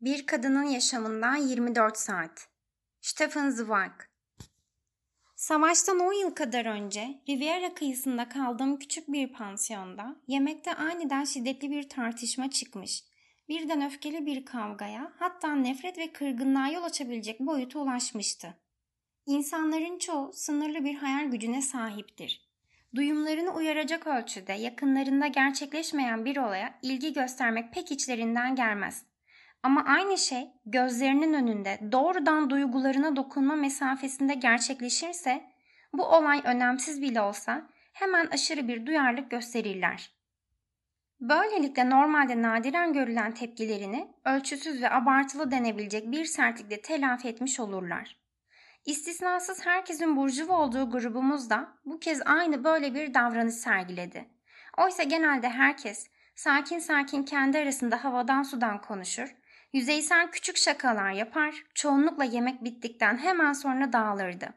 Bir Kadının Yaşamından 24 Saat Stefan Zweig Savaştan 10 yıl kadar önce Riviera kıyısında kaldığım küçük bir pansiyonda yemekte aniden şiddetli bir tartışma çıkmış. Birden öfkeli bir kavgaya hatta nefret ve kırgınlığa yol açabilecek boyuta ulaşmıştı. İnsanların çoğu sınırlı bir hayal gücüne sahiptir. Duyumlarını uyaracak ölçüde yakınlarında gerçekleşmeyen bir olaya ilgi göstermek pek içlerinden gelmez. Ama aynı şey gözlerinin önünde doğrudan duygularına dokunma mesafesinde gerçekleşirse bu olay önemsiz bile olsa hemen aşırı bir duyarlılık gösterirler. Böylelikle normalde nadiren görülen tepkilerini ölçüsüz ve abartılı denebilecek bir sertlikle telafi etmiş olurlar. İstisnasız herkesin burjuva olduğu grubumuz da bu kez aynı böyle bir davranış sergiledi. Oysa genelde herkes sakin sakin kendi arasında havadan sudan konuşur, yüzeysel küçük şakalar yapar, çoğunlukla yemek bittikten hemen sonra dağılırdı.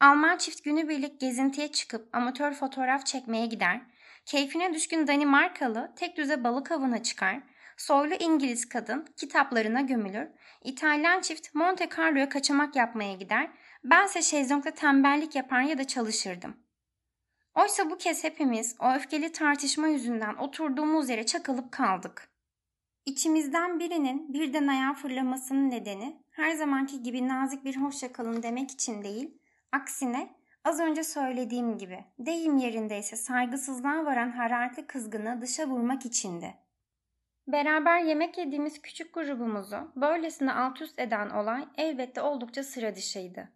Alman çift günübirlik gezintiye çıkıp amatör fotoğraf çekmeye gider, keyfine düşkün Danimarkalı tek düze balık avına çıkar, soylu İngiliz kadın kitaplarına gömülür, İtalyan çift Monte Carlo'ya kaçamak yapmaya gider, bense şezlongda tembellik yapar ya da çalışırdım. Oysa bu kez hepimiz o öfkeli tartışma yüzünden oturduğumuz yere çakılıp kaldık. İçimizden birinin birden ayağa fırlamasının nedeni her zamanki gibi nazik bir hoşça kalın demek için değil, aksine az önce söylediğim gibi deyim yerindeyse saygısızlığa varan hararetli kızgını dışa vurmak içindi. Beraber yemek yediğimiz küçük grubumuzu böylesine alt üst eden olay elbette oldukça sıra dışıydı.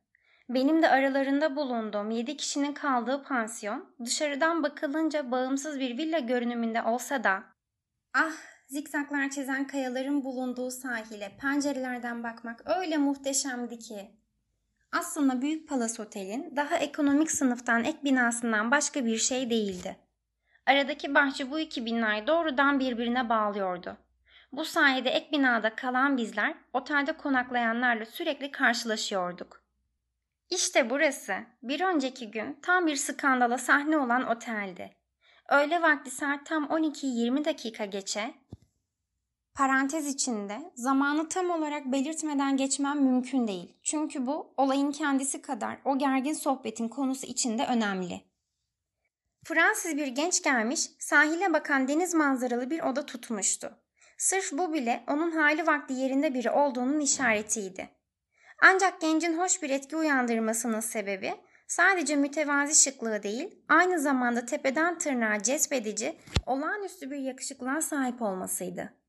Benim de aralarında bulunduğum yedi kişinin kaldığı pansiyon dışarıdan bakılınca bağımsız bir villa görünümünde olsa da ah zikzaklar çizen kayaların bulunduğu sahile pencerelerden bakmak öyle muhteşemdi ki. Aslında Büyük Palas Otel'in daha ekonomik sınıftan ek binasından başka bir şey değildi. Aradaki bahçe bu iki binayı doğrudan birbirine bağlıyordu. Bu sayede ek binada kalan bizler otelde konaklayanlarla sürekli karşılaşıyorduk. İşte burası bir önceki gün tam bir skandala sahne olan oteldi. Öğle vakti saat tam 12-20 dakika geçe Parantez içinde zamanı tam olarak belirtmeden geçmem mümkün değil. Çünkü bu olayın kendisi kadar o gergin sohbetin konusu içinde önemli. Fransız bir genç gelmiş, sahile bakan deniz manzaralı bir oda tutmuştu. Sırf bu bile onun hali vakti yerinde biri olduğunun işaretiydi. Ancak gencin hoş bir etki uyandırmasının sebebi sadece mütevazi şıklığı değil, aynı zamanda tepeden tırnağa cezbedici, olağanüstü bir yakışıklığa sahip olmasıydı.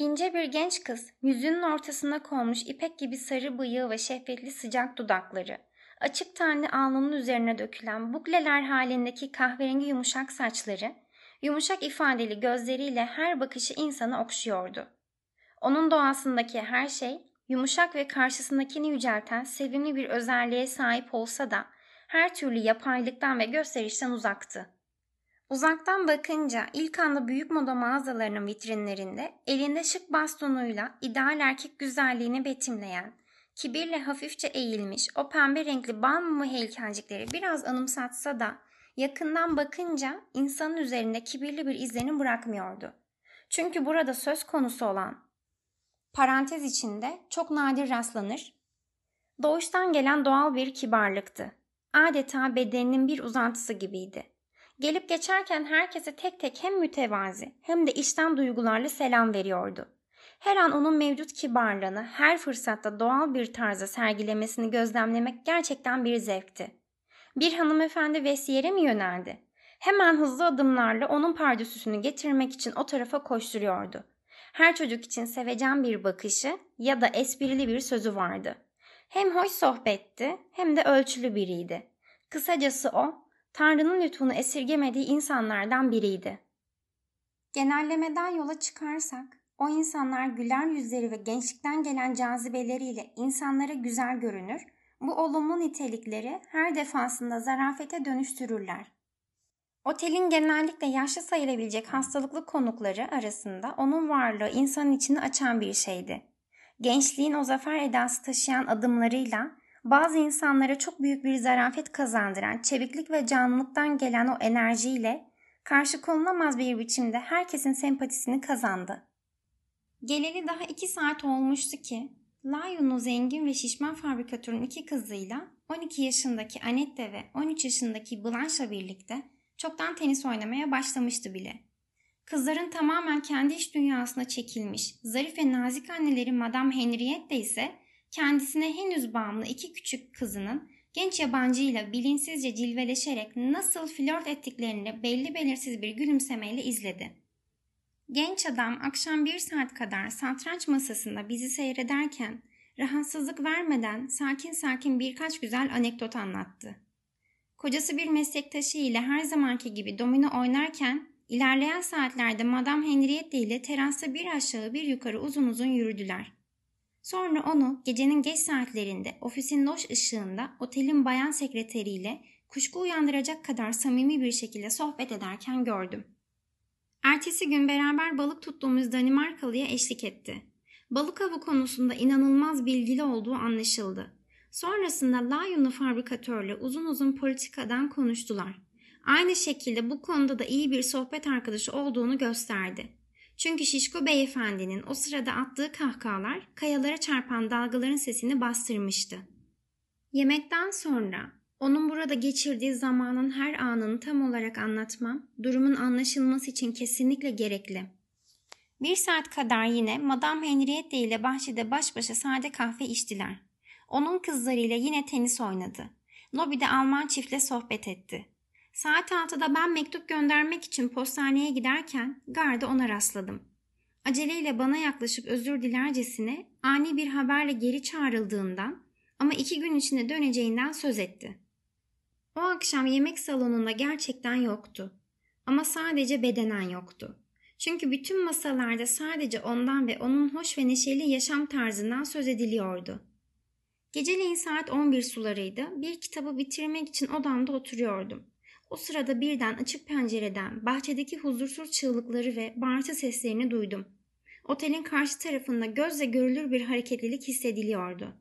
İnce bir genç kız, yüzünün ortasına konmuş ipek gibi sarı bıyığı ve şehvetli sıcak dudakları, açık tenli alnının üzerine dökülen bukleler halindeki kahverengi yumuşak saçları, yumuşak ifadeli gözleriyle her bakışı insanı okşuyordu. Onun doğasındaki her şey, yumuşak ve karşısındakini yücelten sevimli bir özelliğe sahip olsa da her türlü yapaylıktan ve gösterişten uzaktı. Uzaktan bakınca ilk anda büyük moda mağazalarının vitrinlerinde elinde şık bastonuyla ideal erkek güzelliğini betimleyen, kibirle hafifçe eğilmiş o pembe renkli bal mumu heykelcikleri biraz anımsatsa da yakından bakınca insanın üzerinde kibirli bir izlenim bırakmıyordu. Çünkü burada söz konusu olan parantez içinde çok nadir rastlanır, doğuştan gelen doğal bir kibarlıktı. Adeta bedeninin bir uzantısı gibiydi. Gelip geçerken herkese tek tek hem mütevazi hem de içten duygularla selam veriyordu. Her an onun mevcut kibarlığını her fırsatta doğal bir tarzda sergilemesini gözlemlemek gerçekten bir zevkti. Bir hanımefendi Vesiyer'e mi yöneldi? Hemen hızlı adımlarla onun pardüsüsünü getirmek için o tarafa koşturuyordu. Her çocuk için sevecen bir bakışı ya da esprili bir sözü vardı. Hem hoş sohbetti hem de ölçülü biriydi. Kısacası o, Tanrı'nın lütfunu esirgemediği insanlardan biriydi. Genellemeden yola çıkarsak, o insanlar güler yüzleri ve gençlikten gelen cazibeleriyle insanlara güzel görünür, bu olumlu nitelikleri her defasında zarafete dönüştürürler. Otelin genellikle yaşlı sayılabilecek hastalıklı konukları arasında onun varlığı insanın içini açan bir şeydi. Gençliğin o zafer edası taşıyan adımlarıyla bazı insanlara çok büyük bir zarafet kazandıran çeviklik ve canlılıktan gelen o enerjiyle karşı konulamaz bir biçimde herkesin sempatisini kazandı. Geleli daha iki saat olmuştu ki Lion'un zengin ve şişman fabrikatörün iki kızıyla 12 yaşındaki Annette ve 13 yaşındaki Blanche'la birlikte çoktan tenis oynamaya başlamıştı bile. Kızların tamamen kendi iş dünyasına çekilmiş, zarif ve nazik anneleri Madame Henriette ise kendisine henüz bağımlı iki küçük kızının genç yabancıyla bilinçsizce cilveleşerek nasıl flört ettiklerini belli belirsiz bir gülümsemeyle izledi. Genç adam akşam bir saat kadar satranç masasında bizi seyrederken rahatsızlık vermeden sakin sakin birkaç güzel anekdot anlattı. Kocası bir meslektaşı ile her zamanki gibi domino oynarken ilerleyen saatlerde Madame Henriette ile terasta bir aşağı bir yukarı uzun uzun yürüdüler. Sonra onu gecenin geç saatlerinde ofisin loş ışığında otelin bayan sekreteriyle kuşku uyandıracak kadar samimi bir şekilde sohbet ederken gördüm. Ertesi gün beraber balık tuttuğumuz Danimarkalı'ya eşlik etti. Balık avı konusunda inanılmaz bilgili olduğu anlaşıldı. Sonrasında Lyon'lu fabrikatörle uzun uzun politikadan konuştular. Aynı şekilde bu konuda da iyi bir sohbet arkadaşı olduğunu gösterdi. Çünkü Şişko beyefendinin o sırada attığı kahkahalar kayalara çarpan dalgaların sesini bastırmıştı. Yemekten sonra onun burada geçirdiği zamanın her anını tam olarak anlatmam, durumun anlaşılması için kesinlikle gerekli. Bir saat kadar yine Madame Henriette ile bahçede baş başa sade kahve içtiler. Onun kızlarıyla yine tenis oynadı. Lobide Alman çiftle sohbet etti. Saat 6'da ben mektup göndermek için postaneye giderken garda ona rastladım. Aceleyle bana yaklaşıp özür dilercesine ani bir haberle geri çağrıldığından ama iki gün içinde döneceğinden söz etti. O akşam yemek salonunda gerçekten yoktu. Ama sadece bedenen yoktu. Çünkü bütün masalarda sadece ondan ve onun hoş ve neşeli yaşam tarzından söz ediliyordu. Geceleyin saat 11 sularıydı. Bir kitabı bitirmek için odamda oturuyordum. O sırada birden açık pencereden bahçedeki huzursuz çığlıkları ve bağırtı seslerini duydum. Otelin karşı tarafında gözle görülür bir hareketlilik hissediliyordu.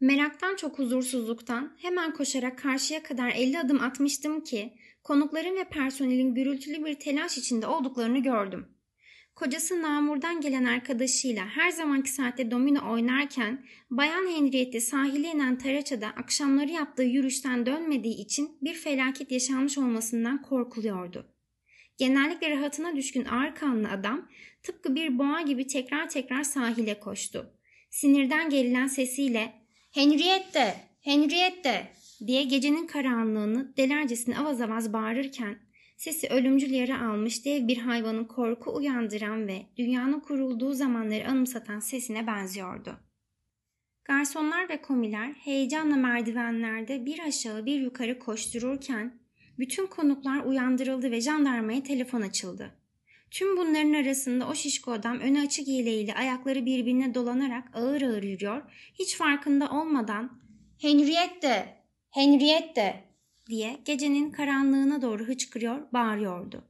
Meraktan çok huzursuzluktan hemen koşarak karşıya kadar 50 adım atmıştım ki konukların ve personelin gürültülü bir telaş içinde olduklarını gördüm. Kocası Namur'dan gelen arkadaşıyla her zamanki saatte domino oynarken Bayan Henriette sahile inen Taraça'da akşamları yaptığı yürüyüşten dönmediği için bir felaket yaşanmış olmasından korkuluyordu. Genellikle rahatına düşkün ağır kanlı adam tıpkı bir boğa gibi tekrar tekrar sahile koştu. Sinirden gerilen sesiyle ''Henriette! Henriette!'' diye gecenin karanlığını delercesine avaz avaz bağırırken Sesi ölümcül yara almış dev bir hayvanın korku uyandıran ve dünyanın kurulduğu zamanları anımsatan sesine benziyordu. Garsonlar ve komiler heyecanla merdivenlerde bir aşağı bir yukarı koştururken bütün konuklar uyandırıldı ve jandarmaya telefon açıldı. Tüm bunların arasında o şişko adam önü açık iğneyle ayakları birbirine dolanarak ağır ağır yürüyor, hiç farkında olmadan ''Henriette! Henriette!'' Diye gecenin karanlığına doğru hıçkırıyor, bağırıyordu.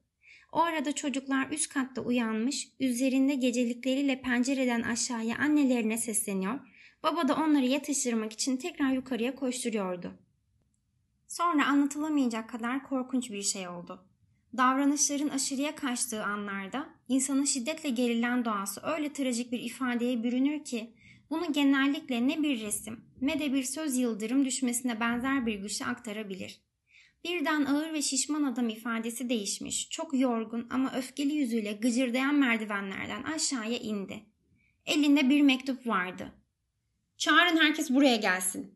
O arada çocuklar üst katta uyanmış, üzerinde gecelikleriyle pencereden aşağıya annelerine sesleniyor, baba da onları yatıştırmak için tekrar yukarıya koşturuyordu. Sonra anlatılamayacak kadar korkunç bir şey oldu. Davranışların aşırıya kaçtığı anlarda insanın şiddetle gerilen doğası öyle trajik bir ifadeye bürünür ki bunu genellikle ne bir resim ne de bir söz yıldırım düşmesine benzer bir güçle aktarabilir. Birden ağır ve şişman adam ifadesi değişmiş. Çok yorgun ama öfkeli yüzüyle gıcırdayan merdivenlerden aşağıya indi. Elinde bir mektup vardı. Çağırın herkes buraya gelsin.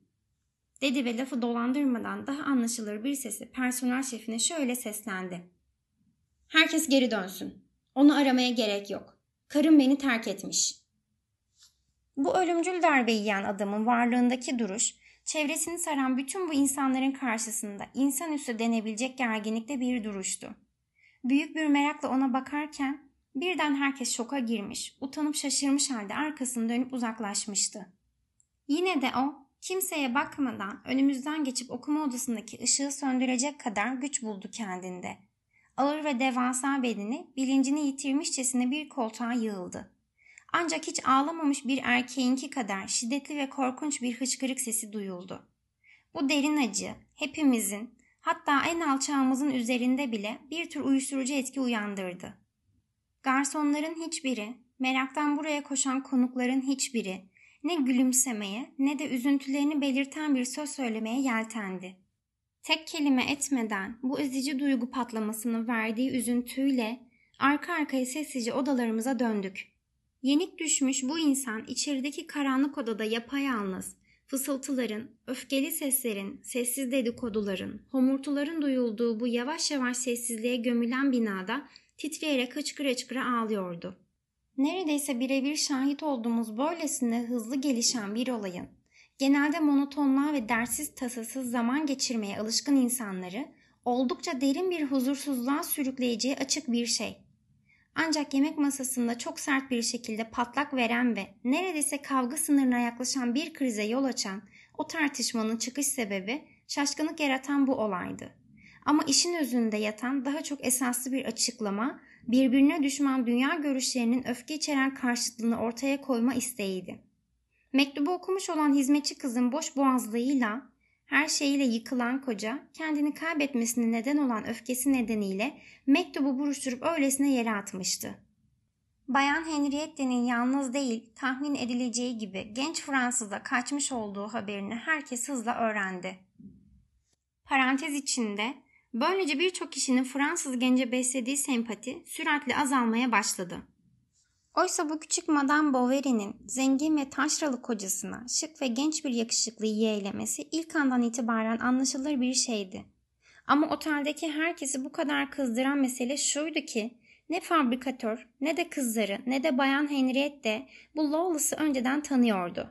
Dedi ve lafı dolandırmadan daha anlaşılır bir sesi personel şefine şöyle seslendi. Herkes geri dönsün. Onu aramaya gerek yok. Karım beni terk etmiş. Bu ölümcül darbe yiyen adamın varlığındaki duruş çevresini saran bütün bu insanların karşısında insanüstü denebilecek gerginlikte bir duruştu. Büyük bir merakla ona bakarken birden herkes şoka girmiş, utanıp şaşırmış halde arkasını dönüp uzaklaşmıştı. Yine de o kimseye bakmadan önümüzden geçip okuma odasındaki ışığı söndürecek kadar güç buldu kendinde. Ağır ve devasa bedeni bilincini yitirmişçesine bir koltuğa yığıldı. Ancak hiç ağlamamış bir erkeğinki kadar şiddetli ve korkunç bir hıçkırık sesi duyuldu. Bu derin acı hepimizin hatta en alçağımızın üzerinde bile bir tür uyuşturucu etki uyandırdı. Garsonların hiçbiri Meraktan buraya koşan konukların hiçbiri ne gülümsemeye ne de üzüntülerini belirten bir söz söylemeye yeltendi. Tek kelime etmeden bu ezici duygu patlamasının verdiği üzüntüyle arka arkaya sessizce odalarımıza döndük. Yenik düşmüş bu insan içerideki karanlık odada yapayalnız, fısıltıların, öfkeli seslerin, sessiz dedikoduların, homurtuların duyulduğu bu yavaş yavaş sessizliğe gömülen binada titreyerek hıçkıra hıçkıra ağlıyordu. Neredeyse birebir şahit olduğumuz böylesine hızlı gelişen bir olayın, genelde monotonluğa ve dersiz tasasız zaman geçirmeye alışkın insanları oldukça derin bir huzursuzluğa sürükleyeceği açık bir şey. Ancak yemek masasında çok sert bir şekilde patlak veren ve neredeyse kavga sınırına yaklaşan bir krize yol açan o tartışmanın çıkış sebebi şaşkınlık yaratan bu olaydı. Ama işin özünde yatan daha çok esaslı bir açıklama, birbirine düşman dünya görüşlerinin öfke içeren karşıtlığını ortaya koyma isteğiydi. Mektubu okumuş olan hizmetçi kızın boş boğazlığıyla her şeyiyle yıkılan koca kendini kaybetmesine neden olan öfkesi nedeniyle mektubu buruşturup öylesine yere atmıştı. Bayan Henriette'nin yalnız değil tahmin edileceği gibi genç Fransız'da kaçmış olduğu haberini herkes hızla öğrendi. Parantez içinde böylece birçok kişinin Fransız gence beslediği sempati süratle azalmaya başladı. Oysa bu küçük Madame Bovary'nin zengin ve taşralı kocasına şık ve genç bir yakışıklıyı yeğlemesi ilk andan itibaren anlaşılır bir şeydi. Ama oteldeki herkesi bu kadar kızdıran mesele şuydu ki ne fabrikatör ne de kızları ne de bayan Henriette bu Lawless'ı önceden tanıyordu.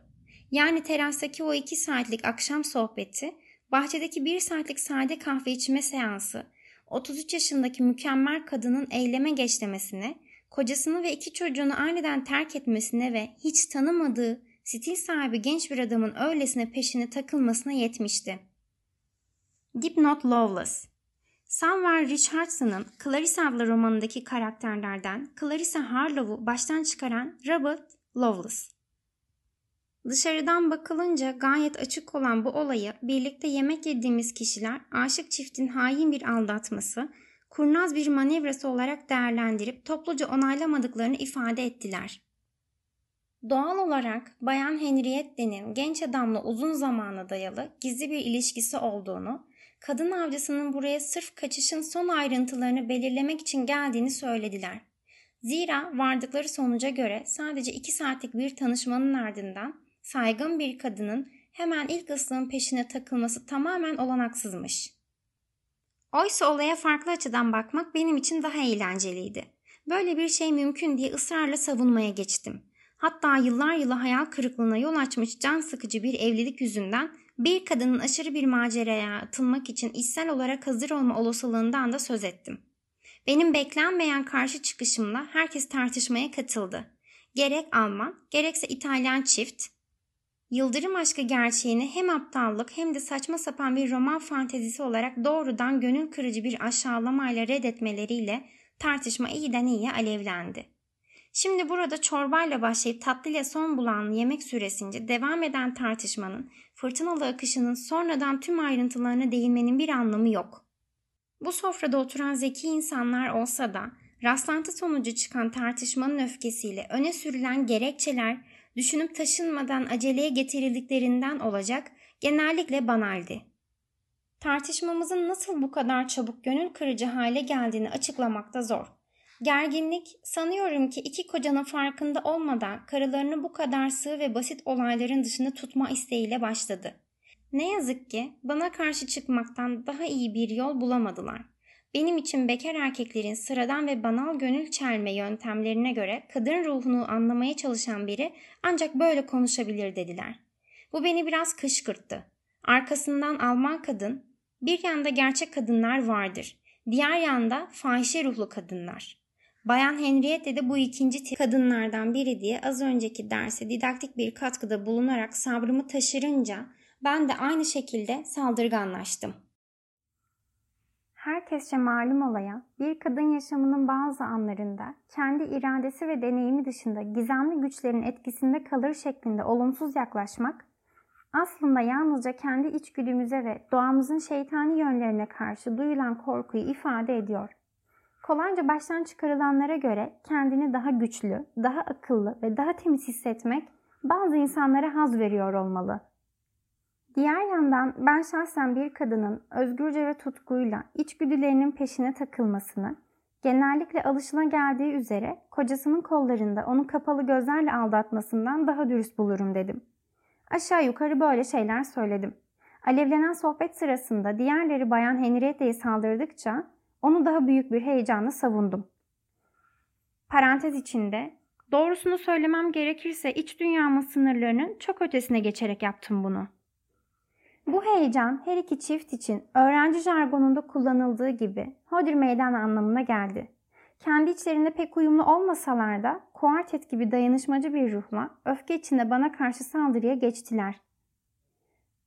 Yani terastaki o iki saatlik akşam sohbeti, bahçedeki bir saatlik sade kahve içme seansı, 33 yaşındaki mükemmel kadının eyleme geçlemesine, kocasını ve iki çocuğunu aniden terk etmesine ve hiç tanımadığı stil sahibi genç bir adamın öylesine peşine takılmasına yetmişti. Dipnot Loveless Samuel Richardson'ın Clarissa adlı romanındaki karakterlerden Clarissa Harlowe'u baştan çıkaran Robert Loveless. Dışarıdan bakılınca gayet açık olan bu olayı birlikte yemek yediğimiz kişiler aşık çiftin hain bir aldatması, kurnaz bir manevrası olarak değerlendirip topluca onaylamadıklarını ifade ettiler. Doğal olarak Bayan Henriette'nin genç adamla uzun zamana dayalı gizli bir ilişkisi olduğunu, kadın avcısının buraya sırf kaçışın son ayrıntılarını belirlemek için geldiğini söylediler. Zira vardıkları sonuca göre sadece iki saatlik bir tanışmanın ardından saygın bir kadının hemen ilk ıslığın peşine takılması tamamen olanaksızmış. Oysa olaya farklı açıdan bakmak benim için daha eğlenceliydi. Böyle bir şey mümkün diye ısrarla savunmaya geçtim. Hatta yıllar yılı hayal kırıklığına yol açmış can sıkıcı bir evlilik yüzünden bir kadının aşırı bir maceraya atılmak için içsel olarak hazır olma olasılığından da söz ettim. Benim beklenmeyen karşı çıkışımla herkes tartışmaya katıldı. Gerek Alman, gerekse İtalyan çift, Yıldırım aşkı gerçeğini hem aptallık hem de saçma sapan bir roman fantezisi olarak doğrudan gönül kırıcı bir aşağılamayla reddetmeleriyle tartışma iyiden iyiye alevlendi. Şimdi burada çorbayla başlayıp tatlıyla son bulan yemek süresince devam eden tartışmanın, fırtınalı akışının sonradan tüm ayrıntılarına değinmenin bir anlamı yok. Bu sofrada oturan zeki insanlar olsa da rastlantı sonucu çıkan tartışmanın öfkesiyle öne sürülen gerekçeler düşünüp taşınmadan aceleye getirildiklerinden olacak genellikle banaldi. Tartışmamızın nasıl bu kadar çabuk gönül kırıcı hale geldiğini açıklamakta zor. Gerginlik sanıyorum ki iki kocanın farkında olmadan karılarını bu kadar sığ ve basit olayların dışında tutma isteğiyle başladı. Ne yazık ki bana karşı çıkmaktan daha iyi bir yol bulamadılar. Benim için bekar erkeklerin sıradan ve banal gönül çelme yöntemlerine göre kadın ruhunu anlamaya çalışan biri ancak böyle konuşabilir dediler. Bu beni biraz kışkırttı. Arkasından Alman kadın, bir yanda gerçek kadınlar vardır, diğer yanda fahişe ruhlu kadınlar. Bayan Henriette de bu ikinci tip kadınlardan biri diye az önceki derse didaktik bir katkıda bulunarak sabrımı taşırınca ben de aynı şekilde saldırganlaştım. Herkesçe malum olaya bir kadın yaşamının bazı anlarında kendi iradesi ve deneyimi dışında gizemli güçlerin etkisinde kalır şeklinde olumsuz yaklaşmak aslında yalnızca kendi içgüdümüze ve doğamızın şeytani yönlerine karşı duyulan korkuyu ifade ediyor. Kolayca baştan çıkarılanlara göre kendini daha güçlü, daha akıllı ve daha temiz hissetmek bazı insanlara haz veriyor olmalı. Diğer yandan ben şahsen bir kadının özgürce ve tutkuyla içgüdülerinin peşine takılmasını, genellikle alışına geldiği üzere kocasının kollarında onu kapalı gözlerle aldatmasından daha dürüst bulurum dedim. Aşağı yukarı böyle şeyler söyledim. Alevlenen sohbet sırasında diğerleri Bayan Henrietta'yı saldırdıkça onu daha büyük bir heyecanla savundum. Parantez içinde, doğrusunu söylemem gerekirse iç dünyamın sınırlarının çok ötesine geçerek yaptım bunu. Bu heyecan her iki çift için öğrenci jargonunda kullanıldığı gibi hodir meydan anlamına geldi. Kendi içlerinde pek uyumlu olmasalar da kuartet gibi dayanışmacı bir ruhla öfke içinde bana karşı saldırıya geçtiler.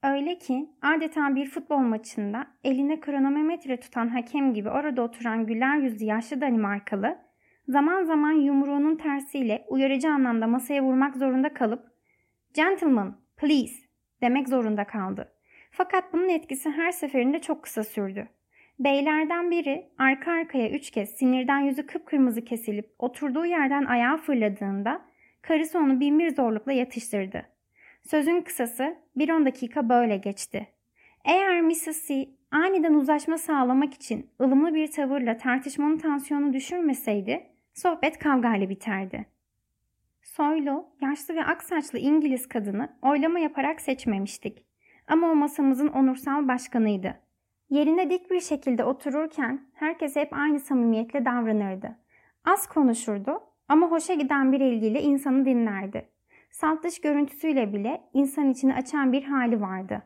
Öyle ki adeta bir futbol maçında eline kronometre tutan hakem gibi orada oturan güler yüzlü yaşlı Danimarkalı zaman zaman yumruğunun tersiyle uyarıcı anlamda masaya vurmak zorunda kalıp ''Gentlemen, please'' demek zorunda kaldı. Fakat bunun etkisi her seferinde çok kısa sürdü. Beylerden biri arka arkaya üç kez sinirden yüzü kıpkırmızı kesilip oturduğu yerden ayağa fırladığında karısı onu binbir zorlukla yatıştırdı. Sözün kısası bir on dakika böyle geçti. Eğer Mrs. C aniden uzlaşma sağlamak için ılımlı bir tavırla tartışmanın tansiyonu düşürmeseydi sohbet kavgayla biterdi. Soylu, yaşlı ve aksaçlı İngiliz kadını oylama yaparak seçmemiştik. Ama o masamızın onursal başkanıydı. Yerine dik bir şekilde otururken herkes hep aynı samimiyetle davranırdı. Az konuşurdu ama hoşa giden bir ilgiyle insanı dinlerdi. Salt dış görüntüsüyle bile insan içini açan bir hali vardı.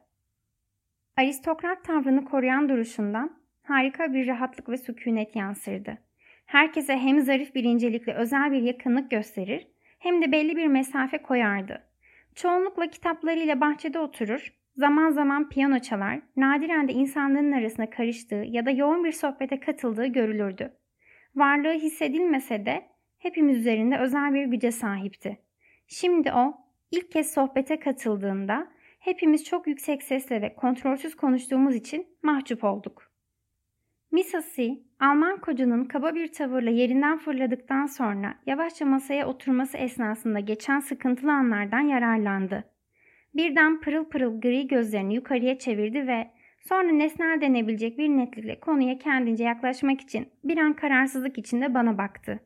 Aristokrat tavrını koruyan duruşundan harika bir rahatlık ve sükunet yansırdı. Herkese hem zarif bir incelikle özel bir yakınlık gösterir hem de belli bir mesafe koyardı. Çoğunlukla kitaplarıyla bahçede oturur, zaman zaman piyano çalar, nadiren de insanların arasına karıştığı ya da yoğun bir sohbete katıldığı görülürdü. Varlığı hissedilmese de hepimiz üzerinde özel bir güce sahipti. Şimdi o ilk kez sohbete katıldığında hepimiz çok yüksek sesle ve kontrolsüz konuştuğumuz için mahcup olduk. C, Alman kocanın kaba bir tavırla yerinden fırladıktan sonra yavaşça masaya oturması esnasında geçen sıkıntılı anlardan yararlandı. Birden pırıl pırıl gri gözlerini yukarıya çevirdi ve sonra nesnel denebilecek bir netlikle konuya kendince yaklaşmak için bir an kararsızlık içinde bana baktı.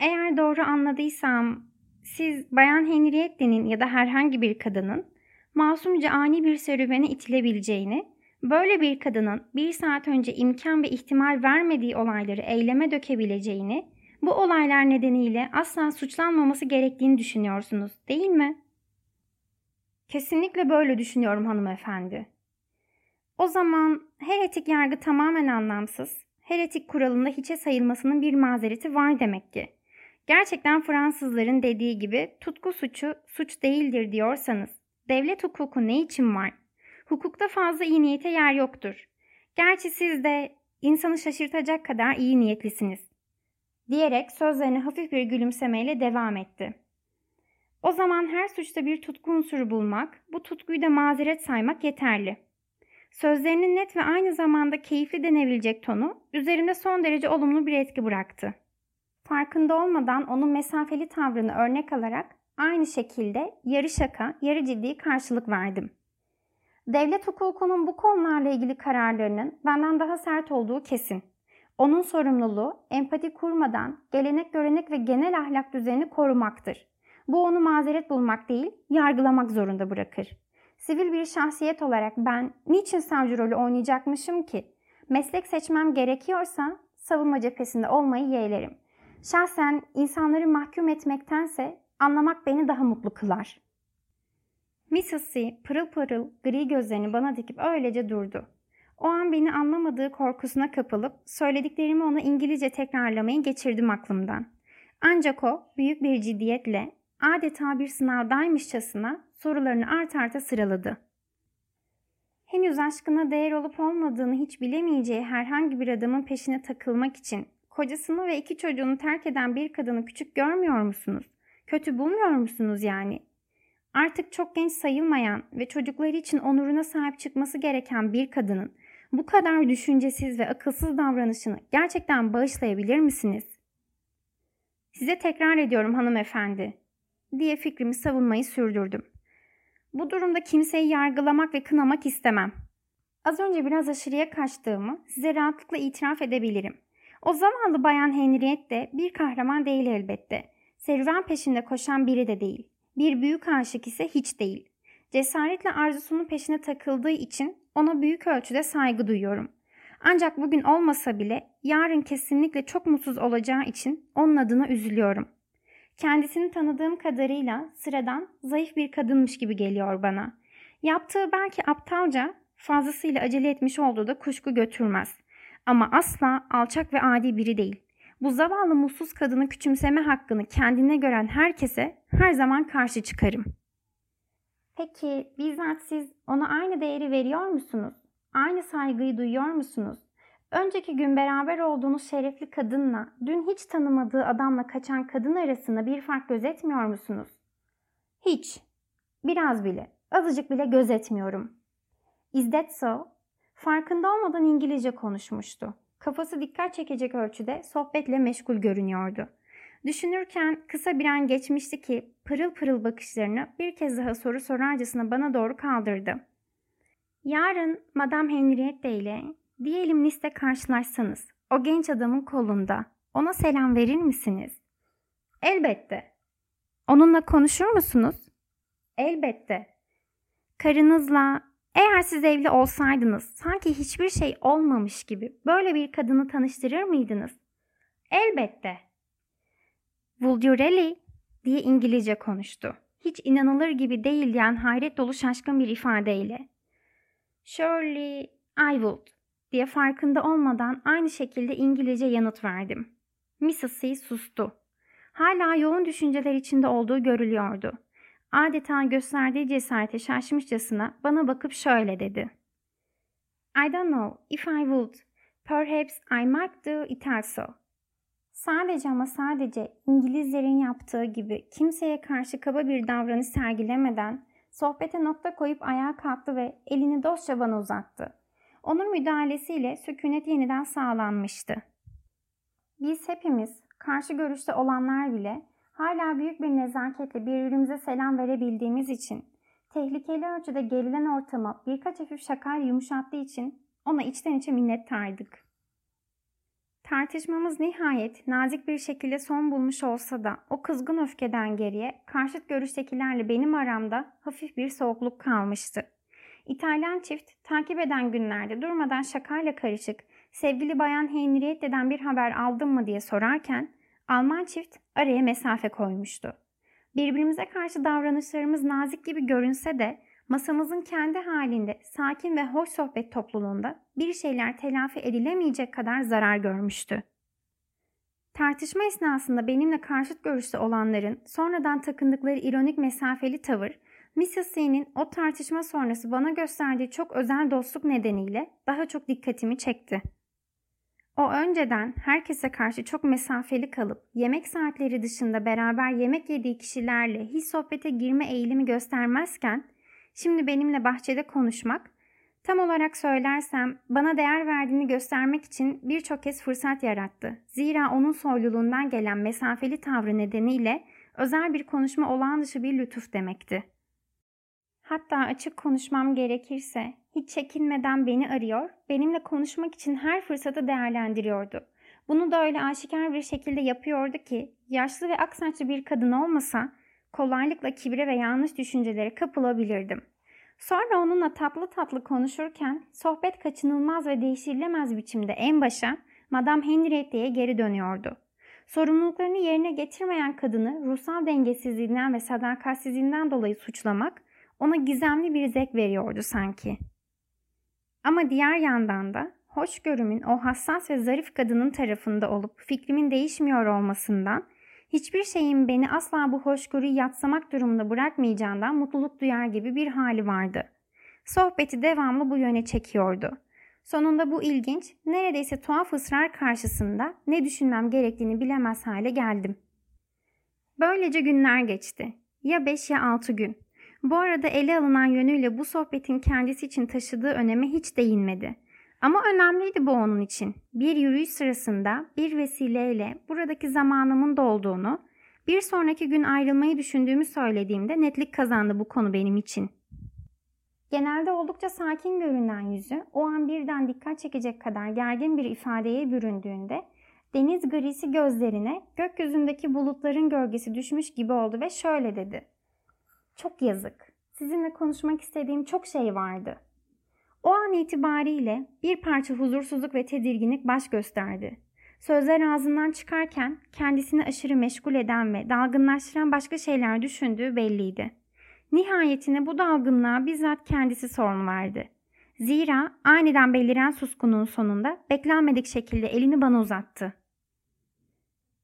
Eğer doğru anladıysam siz Bayan Henriette'nin ya da herhangi bir kadının masumca ani bir serüvene itilebileceğini, böyle bir kadının bir saat önce imkan ve ihtimal vermediği olayları eyleme dökebileceğini, bu olaylar nedeniyle asla suçlanmaması gerektiğini düşünüyorsunuz, değil mi? Kesinlikle böyle düşünüyorum hanımefendi. O zaman her etik yargı tamamen anlamsız, her etik kuralında hiçe sayılmasının bir mazereti var demek ki. Gerçekten Fransızların dediği gibi tutku suçu suç değildir diyorsanız devlet hukuku ne için var? Hukukta fazla iyi niyete yer yoktur. Gerçi siz de insanı şaşırtacak kadar iyi niyetlisiniz. Diyerek sözlerine hafif bir gülümsemeyle devam etti. O zaman her suçta bir tutku unsuru bulmak, bu tutkuyu da mazeret saymak yeterli. Sözlerinin net ve aynı zamanda keyifli denebilecek tonu üzerimde son derece olumlu bir etki bıraktı. Farkında olmadan onun mesafeli tavrını örnek alarak aynı şekilde yarı şaka, yarı ciddi karşılık verdim. Devlet hukukunun bu konularla ilgili kararlarının benden daha sert olduğu kesin. Onun sorumluluğu empati kurmadan gelenek, görenek ve genel ahlak düzenini korumaktır. Bu onu mazeret bulmak değil, yargılamak zorunda bırakır. Sivil bir şahsiyet olarak ben niçin savcı rolü oynayacakmışım ki? Meslek seçmem gerekiyorsa savunma cephesinde olmayı yeğlerim. Şahsen insanları mahkum etmektense anlamak beni daha mutlu kılar. Mrs. C pırıl pırıl gri gözlerini bana dikip öylece durdu. O an beni anlamadığı korkusuna kapılıp söylediklerimi ona İngilizce tekrarlamayı geçirdim aklımdan. Ancak o büyük bir ciddiyetle adeta bir sınavdaymışçasına sorularını art arta sıraladı. Henüz aşkına değer olup olmadığını hiç bilemeyeceği herhangi bir adamın peşine takılmak için kocasını ve iki çocuğunu terk eden bir kadını küçük görmüyor musunuz? Kötü bulmuyor musunuz yani? Artık çok genç sayılmayan ve çocukları için onuruna sahip çıkması gereken bir kadının Bu kadar düşüncesiz ve akılsız davranışını gerçekten bağışlayabilir misiniz? Size tekrar ediyorum hanımefendi, diye fikrimi savunmayı sürdürdüm. Bu durumda kimseyi yargılamak ve kınamak istemem. Az önce biraz aşırıya kaçtığımı size rahatlıkla itiraf edebilirim. O zavallı bayan Henriette de bir kahraman değil elbette. Serüven peşinde koşan biri de değil. Bir büyük aşık ise hiç değil. Cesaretle arzusunun peşine takıldığı için ona büyük ölçüde saygı duyuyorum. Ancak bugün olmasa bile yarın kesinlikle çok mutsuz olacağı için onun adına üzülüyorum. Kendisini tanıdığım kadarıyla sıradan zayıf bir kadınmış gibi geliyor bana. Yaptığı belki aptalca, fazlasıyla acele etmiş olduğu da kuşku götürmez. Ama asla alçak ve adi biri değil. Bu zavallı mutsuz kadını küçümseme hakkını kendine gören herkese her zaman karşı çıkarım. Peki bizzat siz ona aynı değeri veriyor musunuz? Aynı saygıyı duyuyor musunuz? Önceki gün beraber olduğunuz şerefli kadınla dün hiç tanımadığı adamla kaçan kadın arasında bir fark gözetmiyor musunuz? Hiç. Biraz bile. Azıcık bile gözetmiyorum. Is that so? Farkında olmadan İngilizce konuşmuştu. Kafası dikkat çekecek ölçüde sohbetle meşgul görünüyordu. Düşünürken kısa bir an geçmişti ki pırıl pırıl bakışlarını bir kez daha soru sorarcasına bana doğru kaldırdı. Yarın Madame Henriette ile diyelim liste karşılaşsanız o genç adamın kolunda ona selam verir misiniz? Elbette. Onunla konuşur musunuz? Elbette. Karınızla eğer siz evli olsaydınız sanki hiçbir şey olmamış gibi böyle bir kadını tanıştırır mıydınız? Elbette. Would you really? diye İngilizce konuştu. Hiç inanılır gibi değil diyen hayret dolu şaşkın bir ifadeyle. Surely I would diye farkında olmadan aynı şekilde İngilizce yanıt verdim. Mrs. C sustu. Hala yoğun düşünceler içinde olduğu görülüyordu. Adeta gösterdiği cesarete şaşmışçasına bana bakıp şöyle dedi. I don't know if I would. Perhaps I might do it also. Sadece ama sadece İngilizlerin yaptığı gibi kimseye karşı kaba bir davranış sergilemeden sohbete nokta koyup ayağa kalktı ve elini dostça bana uzattı. Onun müdahalesiyle sükunet yeniden sağlanmıştı. Biz hepimiz, karşı görüşte olanlar bile hala büyük bir nezaketle birbirimize selam verebildiğimiz için, tehlikeli ölçüde gerilen ortamı birkaç hafif şakayla yumuşattığı için ona içten içe minnettardık. Tartışmamız nihayet nazik bir şekilde son bulmuş olsa da o kızgın öfkeden geriye karşıt görüştekilerle benim aramda hafif bir soğukluk kalmıştı. İtalyan çift takip eden günlerde durmadan şakayla karışık sevgili bayan Henriette'den bir haber aldın mı diye sorarken Alman çift araya mesafe koymuştu. Birbirimize karşı davranışlarımız nazik gibi görünse de masamızın kendi halinde sakin ve hoş sohbet topluluğunda bir şeyler telafi edilemeyecek kadar zarar görmüştü. Tartışma esnasında benimle karşıt görüşte olanların sonradan takındıkları ironik mesafeli tavır, Mrs. C'nin o tartışma sonrası bana gösterdiği çok özel dostluk nedeniyle daha çok dikkatimi çekti. O önceden herkese karşı çok mesafeli kalıp yemek saatleri dışında beraber yemek yediği kişilerle hiç sohbete girme eğilimi göstermezken şimdi benimle bahçede konuşmak, tam olarak söylersem bana değer verdiğini göstermek için birçok kez fırsat yarattı. Zira onun soyluluğundan gelen mesafeli tavrı nedeniyle özel bir konuşma olağan dışı bir lütuf demekti. Hatta açık konuşmam gerekirse hiç çekinmeden beni arıyor, benimle konuşmak için her fırsatı değerlendiriyordu. Bunu da öyle aşikar bir şekilde yapıyordu ki yaşlı ve aksaçlı bir kadın olmasa kolaylıkla kibre ve yanlış düşüncelere kapılabilirdim. Sonra onunla tatlı tatlı konuşurken sohbet kaçınılmaz ve değiştirilemez biçimde en başa Madame Henriette'ye geri dönüyordu. Sorumluluklarını yerine getirmeyen kadını ruhsal dengesizliğinden ve sadakatsizliğinden dolayı suçlamak ona gizemli bir zevk veriyordu sanki. Ama diğer yandan da hoşgörümün o hassas ve zarif kadının tarafında olup fikrimin değişmiyor olmasından hiçbir şeyin beni asla bu hoşgörüyü yatsamak durumunda bırakmayacağından mutluluk duyar gibi bir hali vardı. Sohbeti devamlı bu yöne çekiyordu. Sonunda bu ilginç, neredeyse tuhaf ısrar karşısında ne düşünmem gerektiğini bilemez hale geldim. Böylece günler geçti. Ya beş ya altı gün. Bu arada ele alınan yönüyle bu sohbetin kendisi için taşıdığı öneme hiç değinmedi. Ama önemliydi bu onun için. Bir yürüyüş sırasında bir vesileyle buradaki zamanımın dolduğunu, bir sonraki gün ayrılmayı düşündüğümü söylediğimde netlik kazandı bu konu benim için. Genelde oldukça sakin görünen yüzü o an birden dikkat çekecek kadar gergin bir ifadeye büründüğünde deniz grisi gözlerine gökyüzündeki bulutların gölgesi düşmüş gibi oldu ve şöyle dedi. Çok yazık. Sizinle konuşmak istediğim çok şey vardı. O an itibariyle bir parça huzursuzluk ve tedirginlik baş gösterdi. Sözler ağzından çıkarken kendisini aşırı meşgul eden ve dalgınlaştıran başka şeyler düşündüğü belliydi. Nihayetinde bu dalgınlığa bizzat kendisi sorun verdi. Zira aniden beliren suskunluğun sonunda beklenmedik şekilde elini bana uzattı.